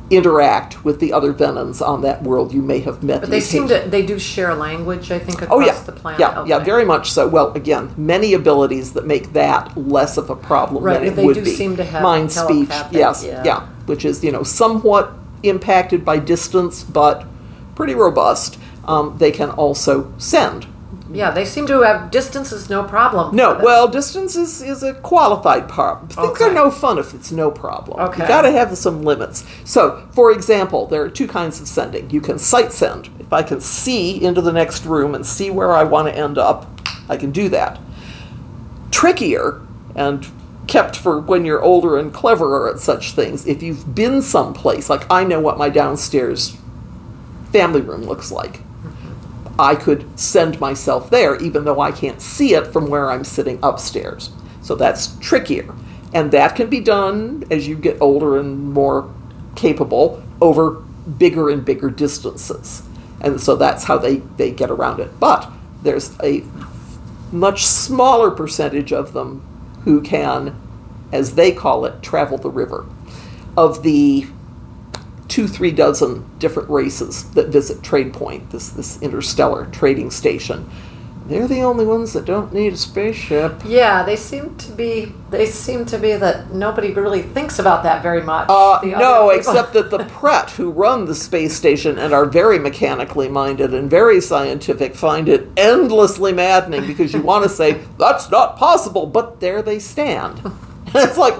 interact with the other Venons on that world you may have met. But they seem to, they do share language, I think, across Oh yeah, the planet. yeah, yeah, very much so. Well, again, many abilities that make that less of a problem Right, than it they would do be. seem to have mind speech, yes, yeah. yeah, which is you know somewhat impacted by distance, but pretty robust. Um, they can also send. Yeah, they seem to have distance is no problem. No, well, distance is, is a qualified part. Things Okay. are no fun if it's no problem. Okay. You got to have some limits. So, for example, there are two kinds of sending. You can sight send. If I can see into the next room and see where I want to end up, I can do that. Trickier and kept for when you're older and cleverer at such things. If you've been someplace, like I know what my downstairs family room looks like. I could send myself there even though I can't see it from where I'm sitting upstairs. So that's trickier. And that can be done as you get older and more capable over bigger and bigger distances. And so that's how they, they get around it. But there's a much smaller percentage of them who can, as they call it, travel the river. Of the two, three dozen different races that visit Tradepoint, this, this interstellar trading station, they're the only ones that don't need a spaceship. Yeah, they seem to be. They seem to be that nobody really thinks about that very much. Uh, no, except that the Pret, who run the space station and are very mechanically minded and very scientific, find it endlessly maddening because you want to say, that's not possible, but there they stand. And it's like,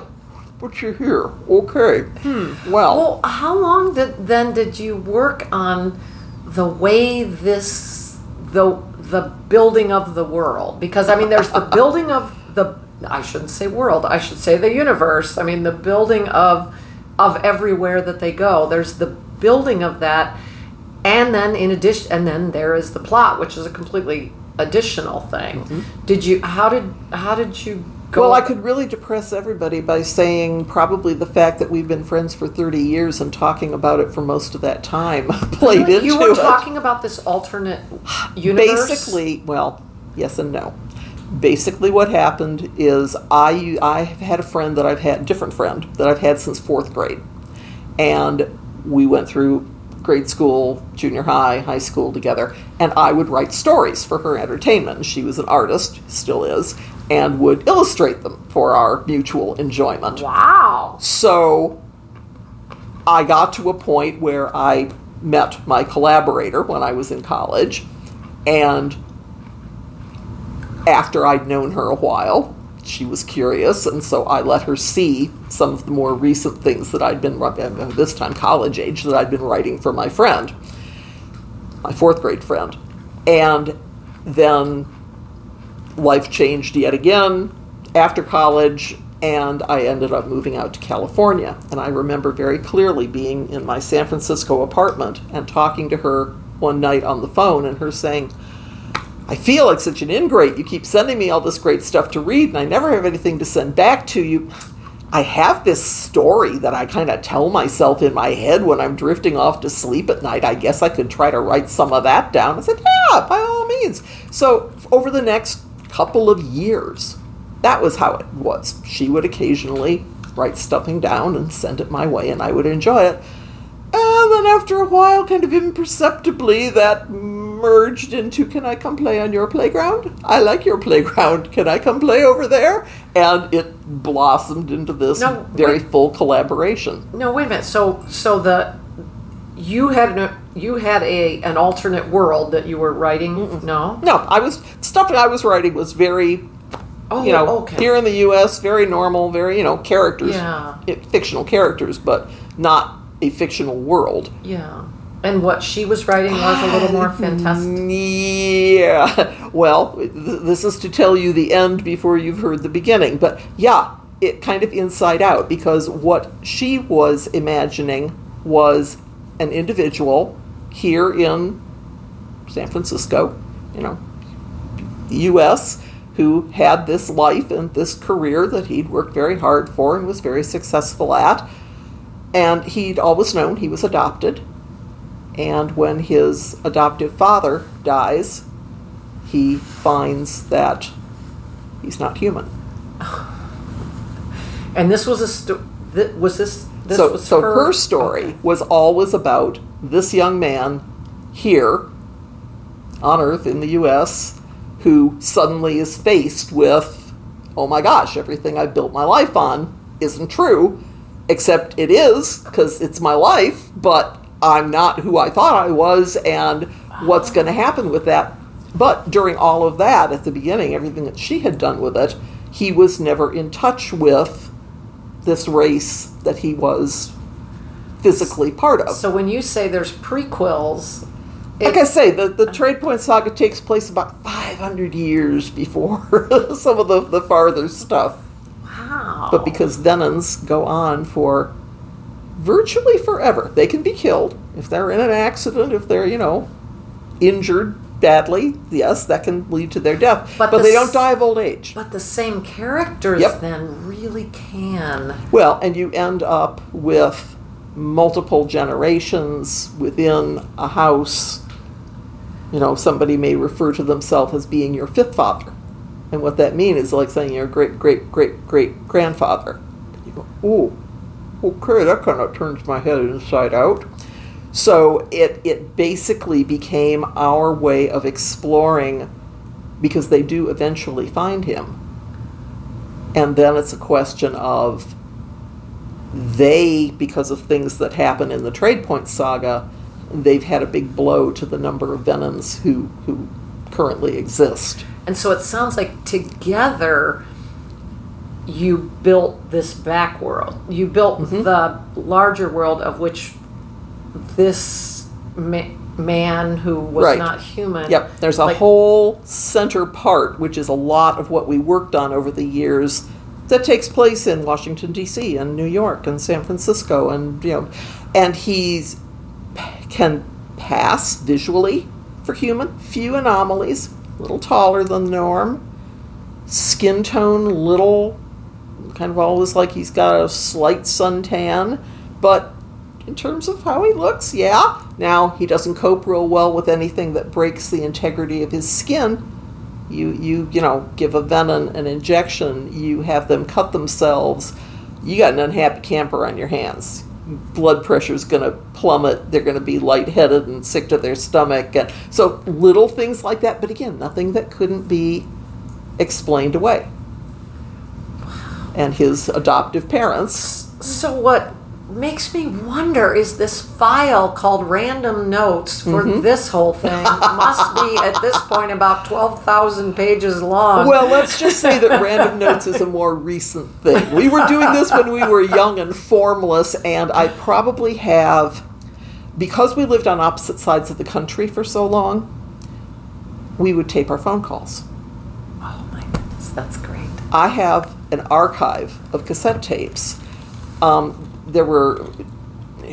but you're here. Okay. Hmm. Well, Well, how long did then did you work on the way this the the building of the world? Because I mean, there's the building of the I shouldn't say world. I should say the universe. I mean, the building of of everywhere that they go. There's the building of that, and then in addition, and then there is the plot, which is a completely additional thing. Did you? How did how did you? Well, I could really depress everybody by saying probably the fact that we've been friends for 30 years and talking about it for most of that time played into You were it. talking about this alternate universe. Basically, well, yes and no. Basically, what happened is I I have had a friend that I've had a different friend that I've had since fourth grade, and we went through grade school, junior high, high school together, and I would write stories for her entertainment. She was an artist, still is, and would illustrate them for our mutual enjoyment. Wow. So I got to a point where I met my collaborator when I was in college, and after I'd known her a while, she was curious, and so I let her see some of the more recent things that I'd been, uh, this time college age, that I'd been writing for my friend, my fourth grade friend. And then life changed yet again after college, and I ended up moving out to California. And I remember very clearly being in my San Francisco apartment and talking to her one night on the phone, and her saying, I feel like such an ingrate. You keep sending me all this great stuff to read, and I never have anything to send back to you. I have this story that I kind of tell myself in my head when I'm drifting off to sleep at night. I guess I could try to write some of that down. I said, Yeah, by all means. So, over the next couple of years, that was how it was. She would occasionally write stuffing down and send it my way, and I would enjoy it. And then after a while, kind of imperceptibly, that merged into can I come play on your playground? I like your playground. Can I come play over there? And it blossomed into this No, very wait. full collaboration. No, wait a minute. So, so the you had an, you had a an alternate world that you were writing. No. No, I was stuff that I was writing was very Oh, you know, okay. here in the U.S., very normal, very you know characters, Yeah. fictional characters, but not a fictional world. Yeah. And what she was writing was a little more fantastic. Yeah. Well, th- this is to tell you the end before you've heard the beginning, but yeah, it kind of inside out because what she was imagining was an individual here in San Francisco, you know, U.S., who had this life and this career that he'd worked very hard for and was very successful at. And he'd always known he was adopted. And when his adoptive father dies, he finds that he's not human. And this was a sto- th- was this this so so her, story okay. was always about this young man here on earth in the US who suddenly is faced with oh my gosh everything I've built my life on isn't true except it is because it's my life but I'm not who I thought I was and what's going to ah. happen with that but during all of that at the beginning everything that she had done with it he was never in touch with this race that he was physically part of. So when you say there's prequels, like I say, the, the Tradepoint saga takes place about 500 years before some of the, the farther stuff. wow. But because Venons go on for virtually forever, they can be killed if they're in an accident, if they're, you know, injured badly. Yes, that can lead to their death. But But, the they don't die of old age. But the same characters Yep. then really can. Well, and you end up with multiple generations within a house. You know, somebody may refer to themselves as being your fifth father. And what that means is like saying your great, great, great, great grandfather. You go, ooh, okay, that kind of turns my head inside out. So it, it basically became our way of exploring because they do eventually find him. And then it's a question of they, because of things that happen in the Tradepoint saga, they've had a big blow to the number of Venons who, who currently exist. And so it sounds like together you built this back world. You built Mm-hmm. the larger world of which this ma- man who was Right. not human. Yep, there's a like- whole center part, which is a lot of what we worked on over the years, that takes place in Washington D.C. and New York and San Francisco, and you know, and he's can pass visually for human, few anomalies, a little taller than the norm, skin tone little, kind of always like he's got a slight suntan, but in terms of how he looks, yeah. Now he doesn't cope real well with anything that breaks the integrity of his skin. You you you know give a Venon an injection, you have them cut themselves. You got an unhappy camper on your hands. Blood pressure's going to plummet. They're going to be lightheaded and sick to their stomach, and so little things like that. But again, nothing that couldn't be explained away. And his adoptive parents So what makes me wonder is this file called random notes for Mm-hmm. this whole thing must be at this point about 12,000 pages long. Well, let's just say that random notes is a more recent thing. We were doing this when we were young and formless, and I probably have, because we lived on opposite sides of the country for so long, we would tape our phone calls. oh my goodness, that's great. I have an archive of cassette tapes. Um, there were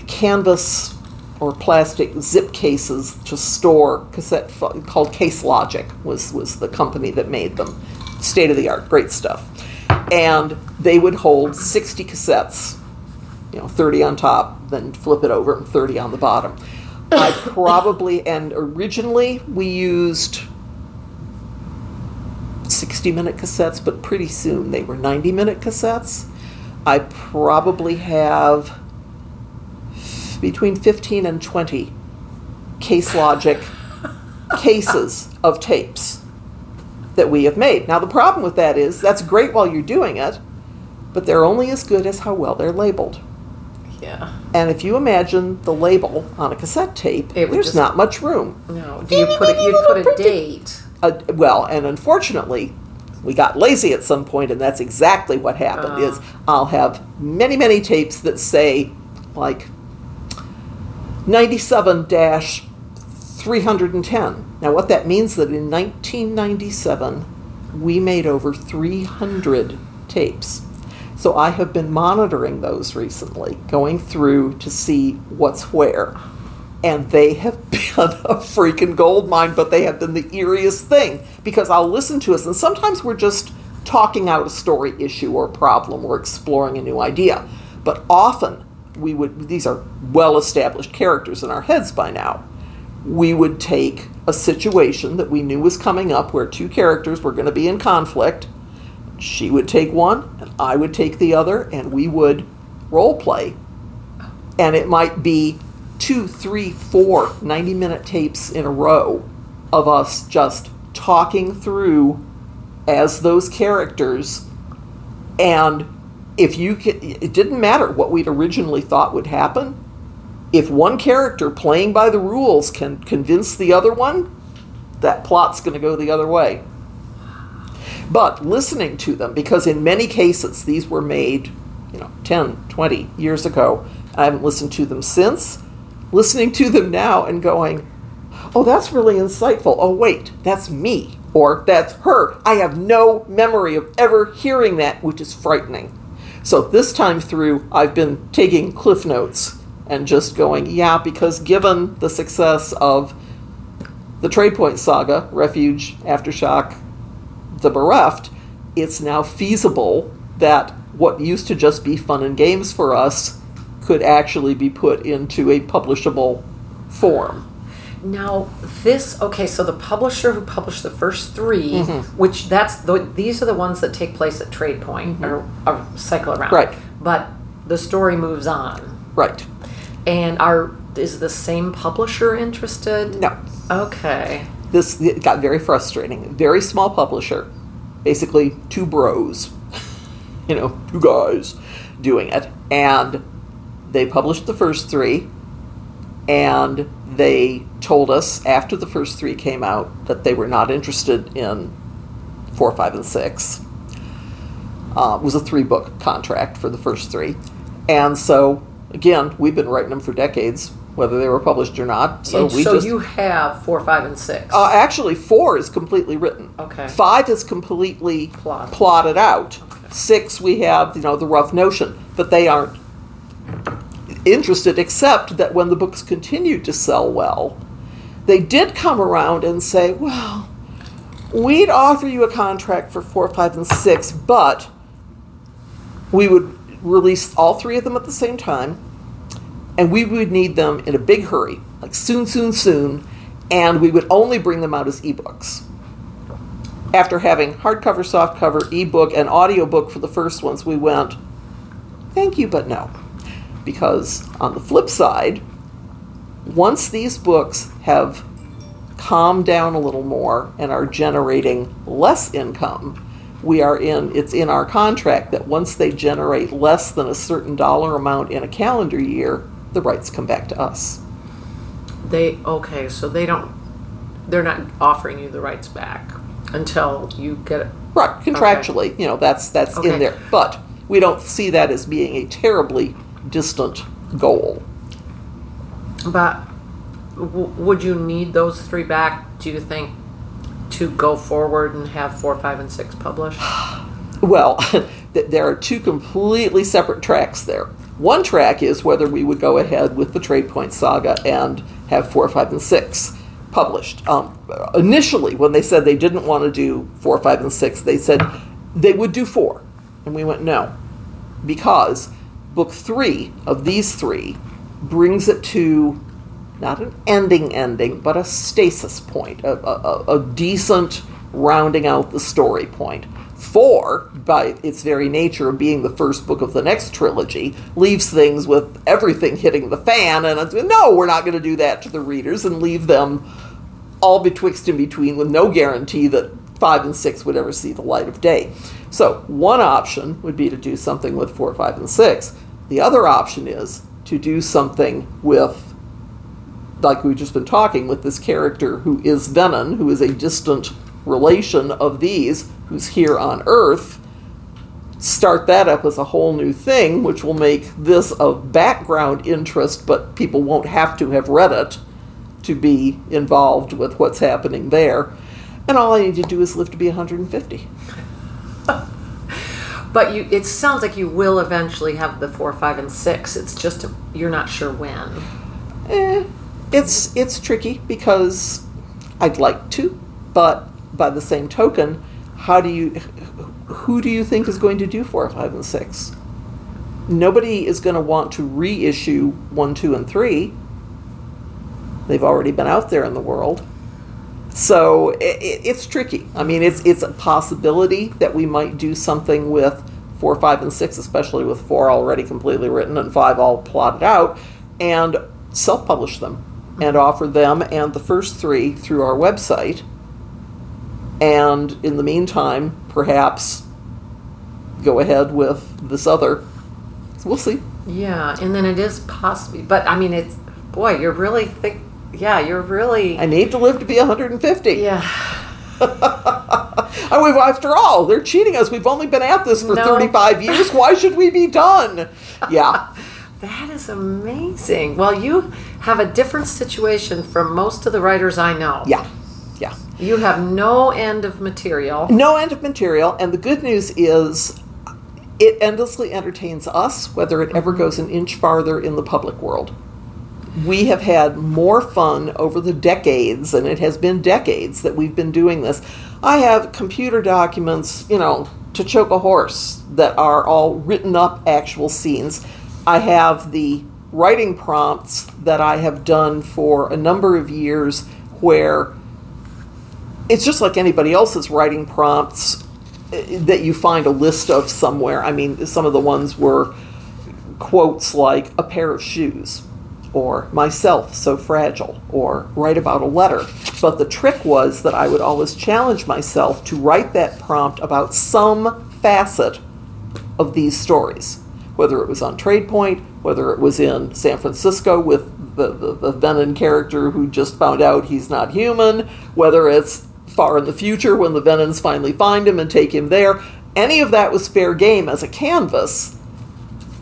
canvas or plastic zip cases to store cassette called Case Logic was was the company that made them. State of the art, great stuff. And they would hold 60 cassettes, you know, 30 on top, then flip it over and 30 on the bottom. I probably and originally we used 60 minute cassettes, but pretty soon they were 90 minute cassettes. I probably have between 15 and 20 Case Logic cases of tapes that we have made. Now, the problem with that is that's great while you're doing it, but they're only as good as how well they're labeled. Yeah. And if you imagine the label on a cassette tape, there's just- not much room. No. Do you put it? You put a date. Uh, well, and unfortunately, we got lazy at some point, and that's exactly what happened. Oh. Is ah. I'll have many, many tapes that say, like, ninety-seven dash three hundred and ten. Now, what that means is that in nineteen ninety-seven, we made over three hundred tapes. So I have been monitoring those recently, going through to see what's where and they have been a freaking gold mine, but they have been the eeriest thing because I'll listen to us, and sometimes we're just talking out a story issue or problem or exploring a new idea. But often we would, these are well established characters in our heads by now. We would take a situation that we knew was coming up where two characters were going to be in conflict. She would take one, and I would take the other, and we would role play and it might be two, three, four 90 minute tapes in a row of us just talking through as those characters. And if you could, it didn't matter what we'd originally thought would happen. If one character playing by the rules can convince the other one, that plot's going to go the other way. But listening to them, because in many cases these were made, you know, 10, 20 years ago, I haven't listened to them since. Listening to them now and going, oh, that's really insightful. Oh, wait, that's me. Or that's her. I have no memory of ever hearing that, which is frightening. So this time through, I've been taking cliff notes and just going, yeah, because given the success of the Tradepoint saga, Refuge, Aftershock, The Bereft, it's now feasible that what used to just be fun and games for us could actually be put into a publishable form. Now this okay, so the publisher who published the first 3 Mm-hmm. which that's the these are the ones that take place at Tradepoint or, or cycle around. Mm-hmm. Right. But the story moves on. Right. And are is the same publisher interested? No. Okay. This it got very frustrating. Very small publisher, basically two bros, you know, two guys doing it. And they published the first three, and they told us after the first three came out that they were not interested in four, five, and six. Uh, it was a three book contract for the first three. And so, again, we've been writing them for decades, whether they were published or not. So And we so just. you have four, five, and six. Uh, actually, four is completely written. Okay. Five is completely Plotted. plotted out. Six, we have you know the rough notion, but they aren't interested. Except that when the books continued to sell well, they did come around and say, "Well, we'd offer you a contract for four, five, and six, but we would release all three of them at the same time, and we would need them in a big hurry, like soon, soon, soon, and we would only bring them out as ebooks. After having hardcover, softcover, ebook, and audiobook for the first ones, we went, thank you, but no. Because on the flip side, once these books have calmed down a little more and are generating less income, we are in it's in our contract that once they generate less than a certain dollar amount in a calendar year, the rights come back to us. They okay, so they don't they're not offering you the rights back until you get it. Right, contractually, you know, that's that's Okay. in there. But we don't see that as being a terribly distant goal. But w- would you need those three back? Do you think to go forward and have four, five, and six published? Well, there are two completely separate tracks there. One track is whether we would go ahead with the Tradepoint saga and have four, five, and six published. Um, initially, when they said they didn't want to do four, five, and six, they said they would do four. And we went, no, because book three of these three brings it to not an ending ending, but a stasis point, a, a, a- decent rounding out the story point. Four, by its very nature of being the first book of the next trilogy, leaves things with everything hitting the fan, and it's, no, we're not going to do that to the readers and leave them all betwixt and between with no guarantee that five and six would ever see the light of day. So, one option would be to do something with four, five, and six. The other option is to do something with, like we've just been talking, with this character who is Venon, who is a distant relation of these, who's here on Earth. Start that up as a whole new thing, which will make this of background interest, but people won't have to have read it to be involved with what's happening there. And all I need to do is live to be 150. But you, it sounds like you will eventually have the four, five, and six. It's just you're not sure when. Eh, it's it's tricky because I'd like to, but by the same token, how do you who do you think is going to do four, five, and six? Nobody is going to want to reissue one, two, and three. They've already been out there in the world. So it, it's tricky. I mean, it's it's a possibility that we might do something with four, five, and six, especially with four already completely written and five all plotted out, and self-publish them and offer them and the first three through our website. And in the meantime, perhaps go ahead with this other. We'll see. Yeah, and then it is possibly, but I mean, it's boy, you're really think. Yeah, you're really. I need to live to be 150. yeah. I mean, after all, they're cheating us. We've only been at this for No. 35 years. Why should we be done? Yeah. That is amazing. Well, you have a different situation from most of the writers I know. Yeah. Yeah. You have no end of material. No end of material. And the good news is it endlessly entertains us, whether it ever mm-hmm. goes an inch farther in the public world. We have had more fun over the decades, and it has been decades that we've been doing this. I have computer documents, you know, to choke a horse that are all written up actual scenes. I have the writing prompts that I have done for a number of years where it's just like anybody else's writing prompts eh, that you find a list of somewhere. I mean, some of the ones were quotes like a pair of shoes or myself so fragile or write about a letter. But the trick was that I would always challenge myself to write that prompt about some facet of these stories, whether it was on Tradepoint, whether it was in San Francisco with the, the, the Venon character who just found out he's not human, whether it's far in the future when the Venons finally find him and take him there. Any of that was fair game as a canvas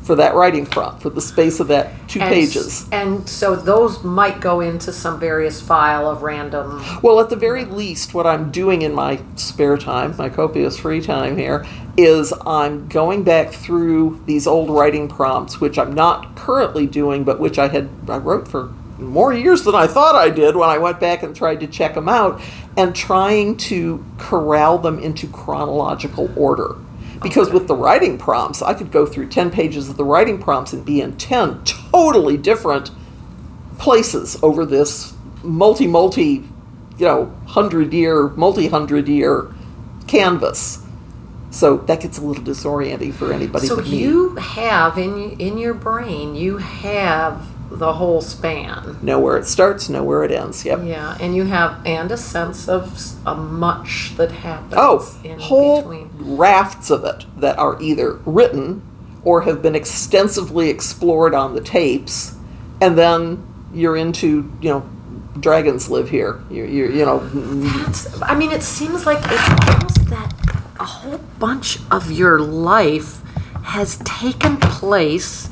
for that writing prompt, for the space of that two And s- pages. And so those might go into some various file of random. Well, at the very least, what I'm doing in my spare time, my copious free time here, is I'm going back through these old writing prompts, which I'm not currently doing, but which I had I wrote for more years than I thought I did when I went back and tried to check them out, and trying to corral them into chronological order. Because with the writing prompts, I could go through 10 pages of the writing prompts and be in 10 totally different places over this multi multi you know hundred year multi hundred year canvas. So that gets a little disorienting for anybody So but me. you have in in your brain, you have the whole span. know where it starts know where it ends yep Yeah, and you have and a sense of a much that happens oh in whole between. rafts of it that are either written or have been extensively explored on the tapes and then you're into you know dragons live here you you you know That's, I mean, it seems like it's almost that a whole bunch of your life has taken place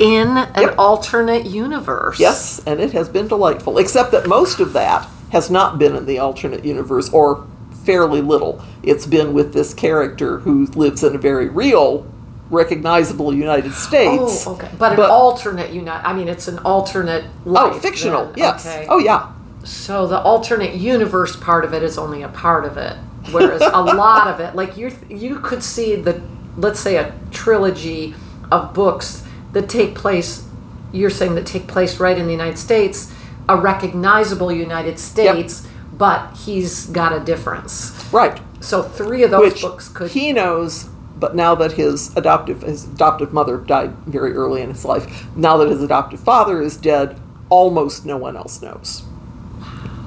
in an Yep. alternate universe. Yes, and it has been delightful, except that most of that has not been in the alternate universe, or fairly little. It's been with this character who lives in a very real, recognizable United States. Oh, okay. But an alternate unit. I mean, it's an alternate oh, life. Oh, fictional, then. yes. Okay. Oh, yeah. So the alternate universe part of it is only a part of it, whereas a lot of it, like you, you could see the, let's say, a trilogy of books that take place. You're saying that take place right in the United States, a recognizable United States, but he's got a difference. Right. So three of those Which books could. he knows, but now that his adoptive his adoptive mother died very early in his life, now that his adoptive father is dead, almost no one else knows.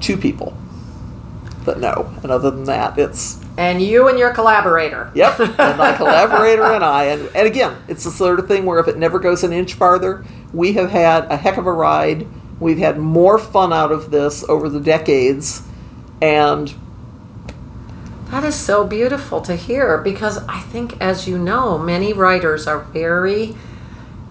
two people that no. and other than that, it's And you and your collaborator. Yep, and my collaborator and I. And, and again, it's the sort of thing where if it never goes an inch farther, we have had a heck of a ride. We've had more fun out of this over the decades. And That is so beautiful to hear because I think, as you know, many writers are very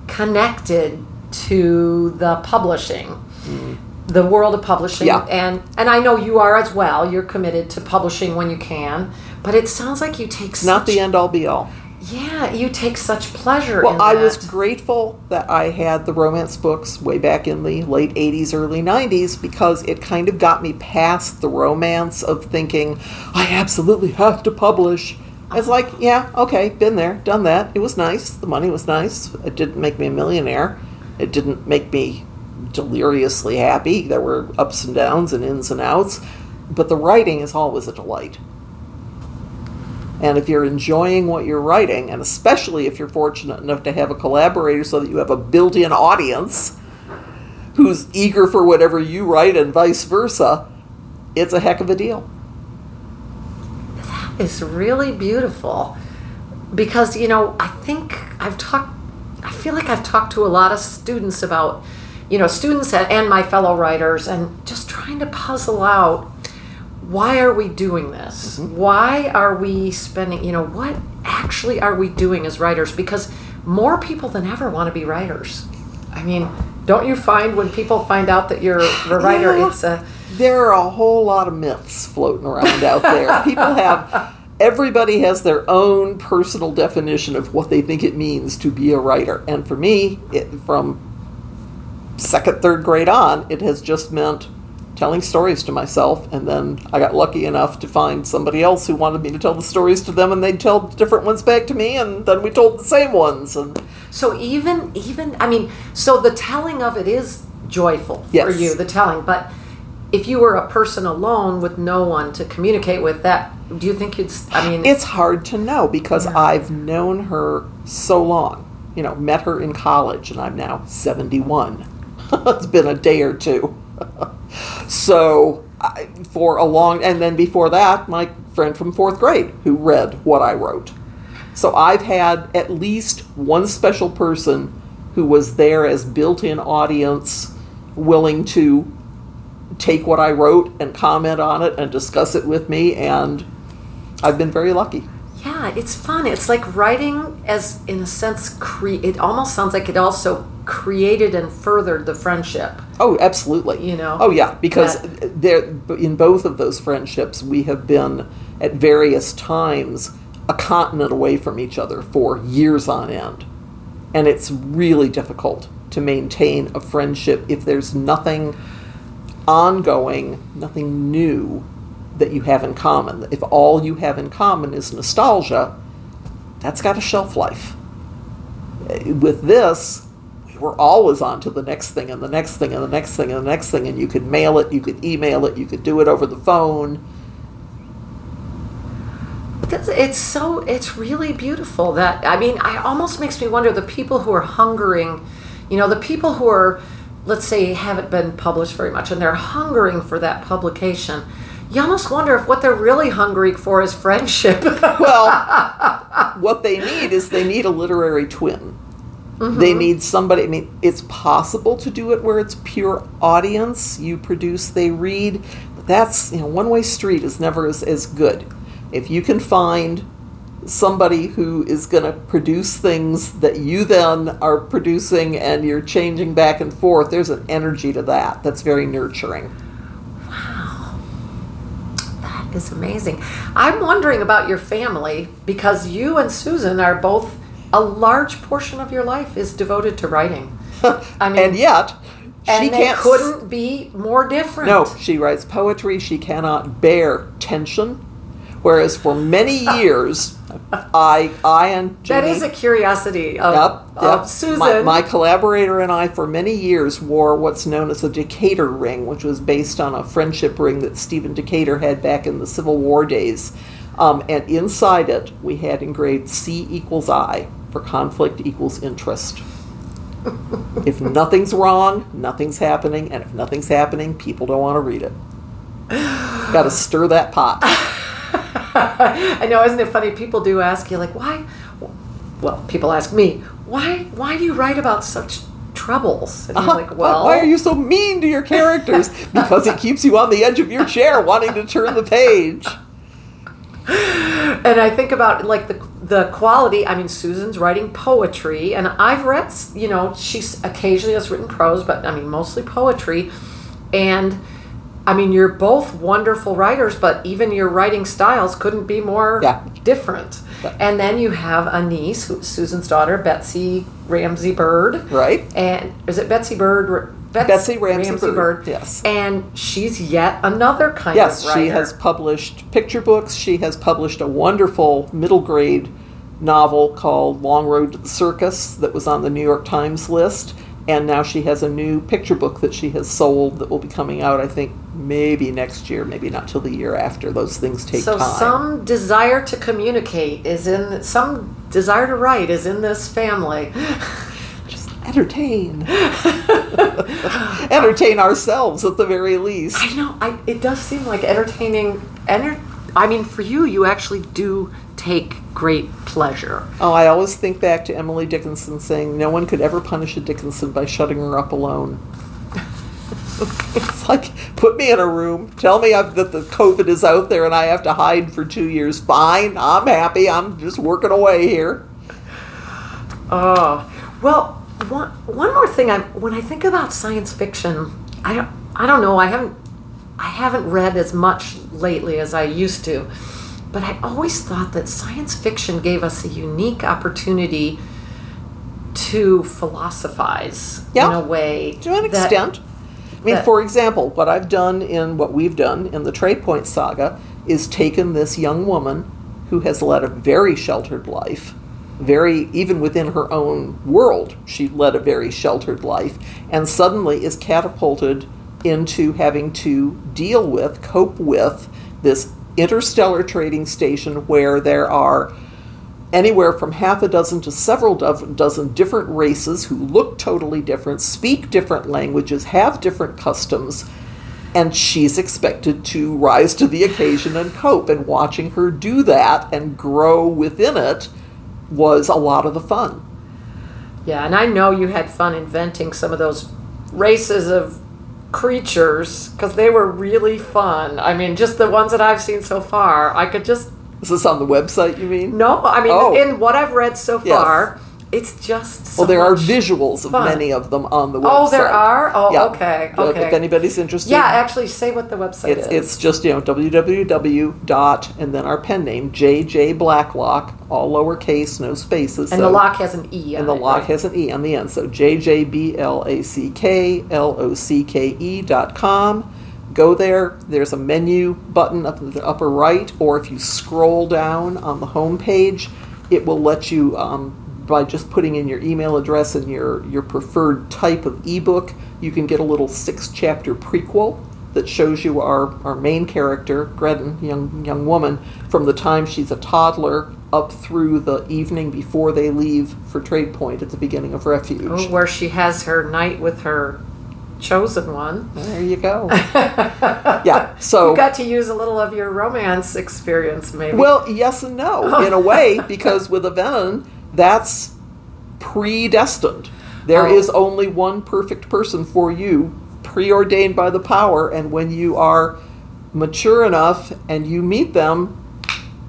connected to the publishing, mm. The world of publishing. Yeah. and and I know you are as well. You're committed to publishing when you can, but it sounds like you take not the end all be all. Yeah, you take such pleasure. Well, in I was grateful that I had the romance books way back in the late 80s, early 90s because it kind of got me past the romance of thinking, I absolutely have to publish. It's like, uh-huh. yeah, okay, been there, done that. It was nice. The money was nice. It didn't make me a millionaire. It didn't make me deliriously happy. There were ups and downs and ins and outs. But the writing is always a delight. And if you're enjoying what you're writing, and especially if you're fortunate enough to have a collaborator so that you have a built in audience who's eager for whatever you write and vice versa, it's a heck of a deal. is really beautiful because you know I think I've talked I feel like I've talked to a lot of students about you know students and- my fellow writers and just trying to puzzle out why are we doing this mm-hmm. why are we spending you know what actually are we doing as writers because more people than ever want to be writers I mean don't you find when people find out that you're a writer Yeah. it's a There are a whole lot of myths floating around out there. People have, everybody has their own personal definition of what they think it means to be a writer. And for me, it, from second, third grade on, it has just meant telling stories to myself. And then I got lucky enough to find somebody else who wanted me to tell the stories to them, and they'd tell different ones back to me, and then we told the same ones. And So even even I mean, so the telling of it is joyful for Yes. you, the telling. But if you were a person alone with no one to communicate with, that do you think you'd? I mean, It's hard to know because Yeah. I've known her so long. You know, met her in college and I'm now 71. it's been a day or two. so, I, for a long, and then before that, my friend from fourth grade who read what I wrote. So I've had at least one special person who was there as built in audience, willing to take what I wrote and comment on it and discuss it with me, and I've been very lucky. Yeah, it's fun. It's like writing, as in a sense, cre- It almost sounds like it also created and furthered the friendship. Oh, absolutely. You know? Oh, yeah, because Yeah. there in both of those friendships, we have been at various times a continent away from each other for years on end, and it's really difficult to maintain a friendship if there's nothing ongoing, nothing new that you have in common. If all you have in common is nostalgia, that's got a shelf life. With this, we were always on to the next thing and the next thing and the next thing and the next thing, and you could mail it, you could email it, you could do it over the phone. It's so it's really beautiful that I mean it almost makes me wonder the people who are hungering, you know, the people who are let's say haven't been published very much and they're hungering for that publication. You almost wonder if what they're really hungry for is friendship. Well, what they need is they need a literary twin. They mm-hmm. need somebody. I mean, it's possible to do it where it's pure audience. You produce, they read. But that's you know, one way street is never as, as good. If you can find somebody who is going to produce things that you then are producing and you're changing back and forth, there's an energy to that that's very nurturing. Is amazing. I'm wondering about your family because you and Susan are both a large portion of your life is devoted to writing. I mean, and yet, she and they can't. couldn't be more different. No, she writes poetry. She cannot bear tension. Whereas for many years, I, I and That is a curiosity of, Yep, of yep. Susan. My, my collaborator and I, for many years, wore what's known as a Decatur ring, which was based on a friendship ring that Stephen Decatur had back in the Civil War days. Um, and inside it, we had engraved C equals I for conflict equals interest. if nothing's wrong, nothing's happening, and if nothing's happening, people don't want to read it. Got to stir that pot. I know, isn't it funny? People do ask you, like, why? Well, people ask me, why? Why do you write about such troubles? And I'm Uh-huh. like, well, why are you so mean to your characters? because it keeps you on the edge of your chair, wanting to turn the page. and I think about like the the quality. I mean, Susan's writing poetry, and I've read, you know, she's occasionally has written prose, but I mean, mostly poetry. And I mean, you're both wonderful writers, but even your writing styles couldn't be more Yeah. different. Yeah. And then you have a niece, Susan's daughter, Betsy Ramsey Bird. Right? And is it Betsy Bird? Bets- Betsy Ramsey Bird, yes. And she's yet another kind Yes, of writer. Yes, she has published picture books. She has published a wonderful middle grade novel called Long Road to the Circus that was on the New York Times list. And now she has a new picture book that she has sold that will be coming out, I think, maybe next year, maybe not till the year after. Those things take so time. some desire to communicate is in some desire to write is in this family. Just entertain. entertain ourselves at the very least. I know. I it does seem like entertaining. Enter. I mean, for you, you actually do take great pleasure. Oh, I always think back to Emily Dickinson saying, No one could ever punish a Dickinson by shutting her up alone. it's like, put me in a room, tell me I've, that the COVID is out there and I have to hide for two years. Fine, I'm happy, I'm just working away here. Oh, well, one, one more thing. I when I think about science fiction, I don't I don't know. I haven't I haven't read as much lately as I used to, but I always thought that science fiction gave us a unique opportunity to philosophize Yeah. in a way To an extent. I mean, for example, what I've done in what we've done in the Tradepoint saga is taken this young woman who has led a very sheltered life, very, even within her own world, she led a very sheltered life, and suddenly is catapulted into having to deal with, cope with this interstellar trading station where there are anywhere from half a dozen to several dozen different races who look totally different, speak different languages, have different customs, and she's expected to rise to the occasion and cope. And watching her do that and grow within it was a lot of the fun. Yeah, and I know you had fun inventing some of those races of creatures because they were really fun. I mean, just the ones that I've seen so far, I could just Is this on the website, you mean? no. I mean, Oh. in what I've read so Yes. far, it's just so Well, there are visuals of fun. many of them on the website. Oh, there are. Oh, Yeah. okay, okay. If anybody's interested, Yeah, actually, say what the website It's, is. it's just, you know, www dot and then our pen name, JJ Blacklocke, all lowercase, no spaces. and so- the lock has an e. And the it, lock right? has an E on the end. So JJBLACKLOCKE dot com. Go there. There's a menu button up in the upper right, or if you scroll down on the home page, it will let you, um, by just putting in your email address and your, your preferred type of ebook, you can get a little six chapter prequel that shows you our, our main character, Gretchen, young young woman, from the time she's a toddler up through the evening before they leave for Tradepoint at the beginning of Refuge. Oh, where she has her night with her chosen one. There you go. yeah. So you got to use a little of your romance experience, maybe. well, yes and no in a way because with a Venon, that's predestined. There Oh. is only one perfect person for you, preordained by the power, and when you are mature enough and you meet them,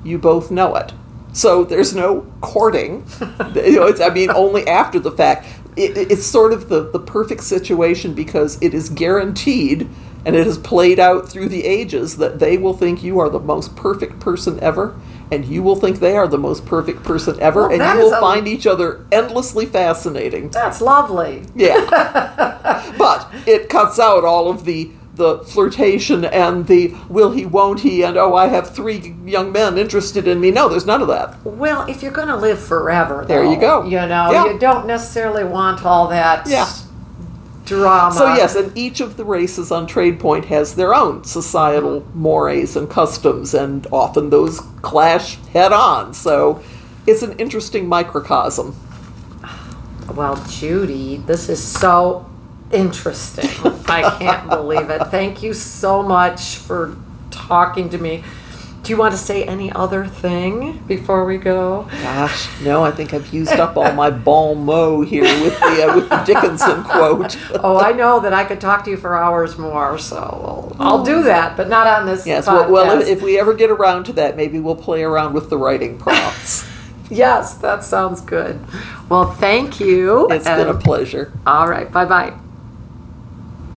you both know it. So there's no courting. you know, it's, I mean, only after the fact. It, it- it's sort of the, the perfect situation because it is guaranteed and it has played out through the ages that they will think you are the most perfect person ever and you will think they are the most perfect person ever Well, and you will a- find each other endlessly fascinating. That's lovely. Yeah. but it cuts out all of the the flirtation and the will he won't he and oh I have three young men interested in me. No, there's none of that. Well, if you're going to live forever, There you go. You know, Yeah. you don't necessarily want all that Yeah. Drama. So yes, and each of the races on Tradepoint has their own societal mores and customs and often those clash head on. So it's an interesting microcosm. Well, Judy, this is so interesting. I can't believe it. Thank you so much for talking to me. Do you want to say any other thing before we go? Gosh, no, I think I've used up all my bon mot here with the uh, with the Dickinson quote. Oh, I know that I could talk to you for hours more, so I'll do that, but not on this Yes, podcast. well, well if, if we ever get around to that, maybe we'll play around with the writing prompts. yes, that sounds good. Well, thank you. It's been a pleasure. All right, bye bye.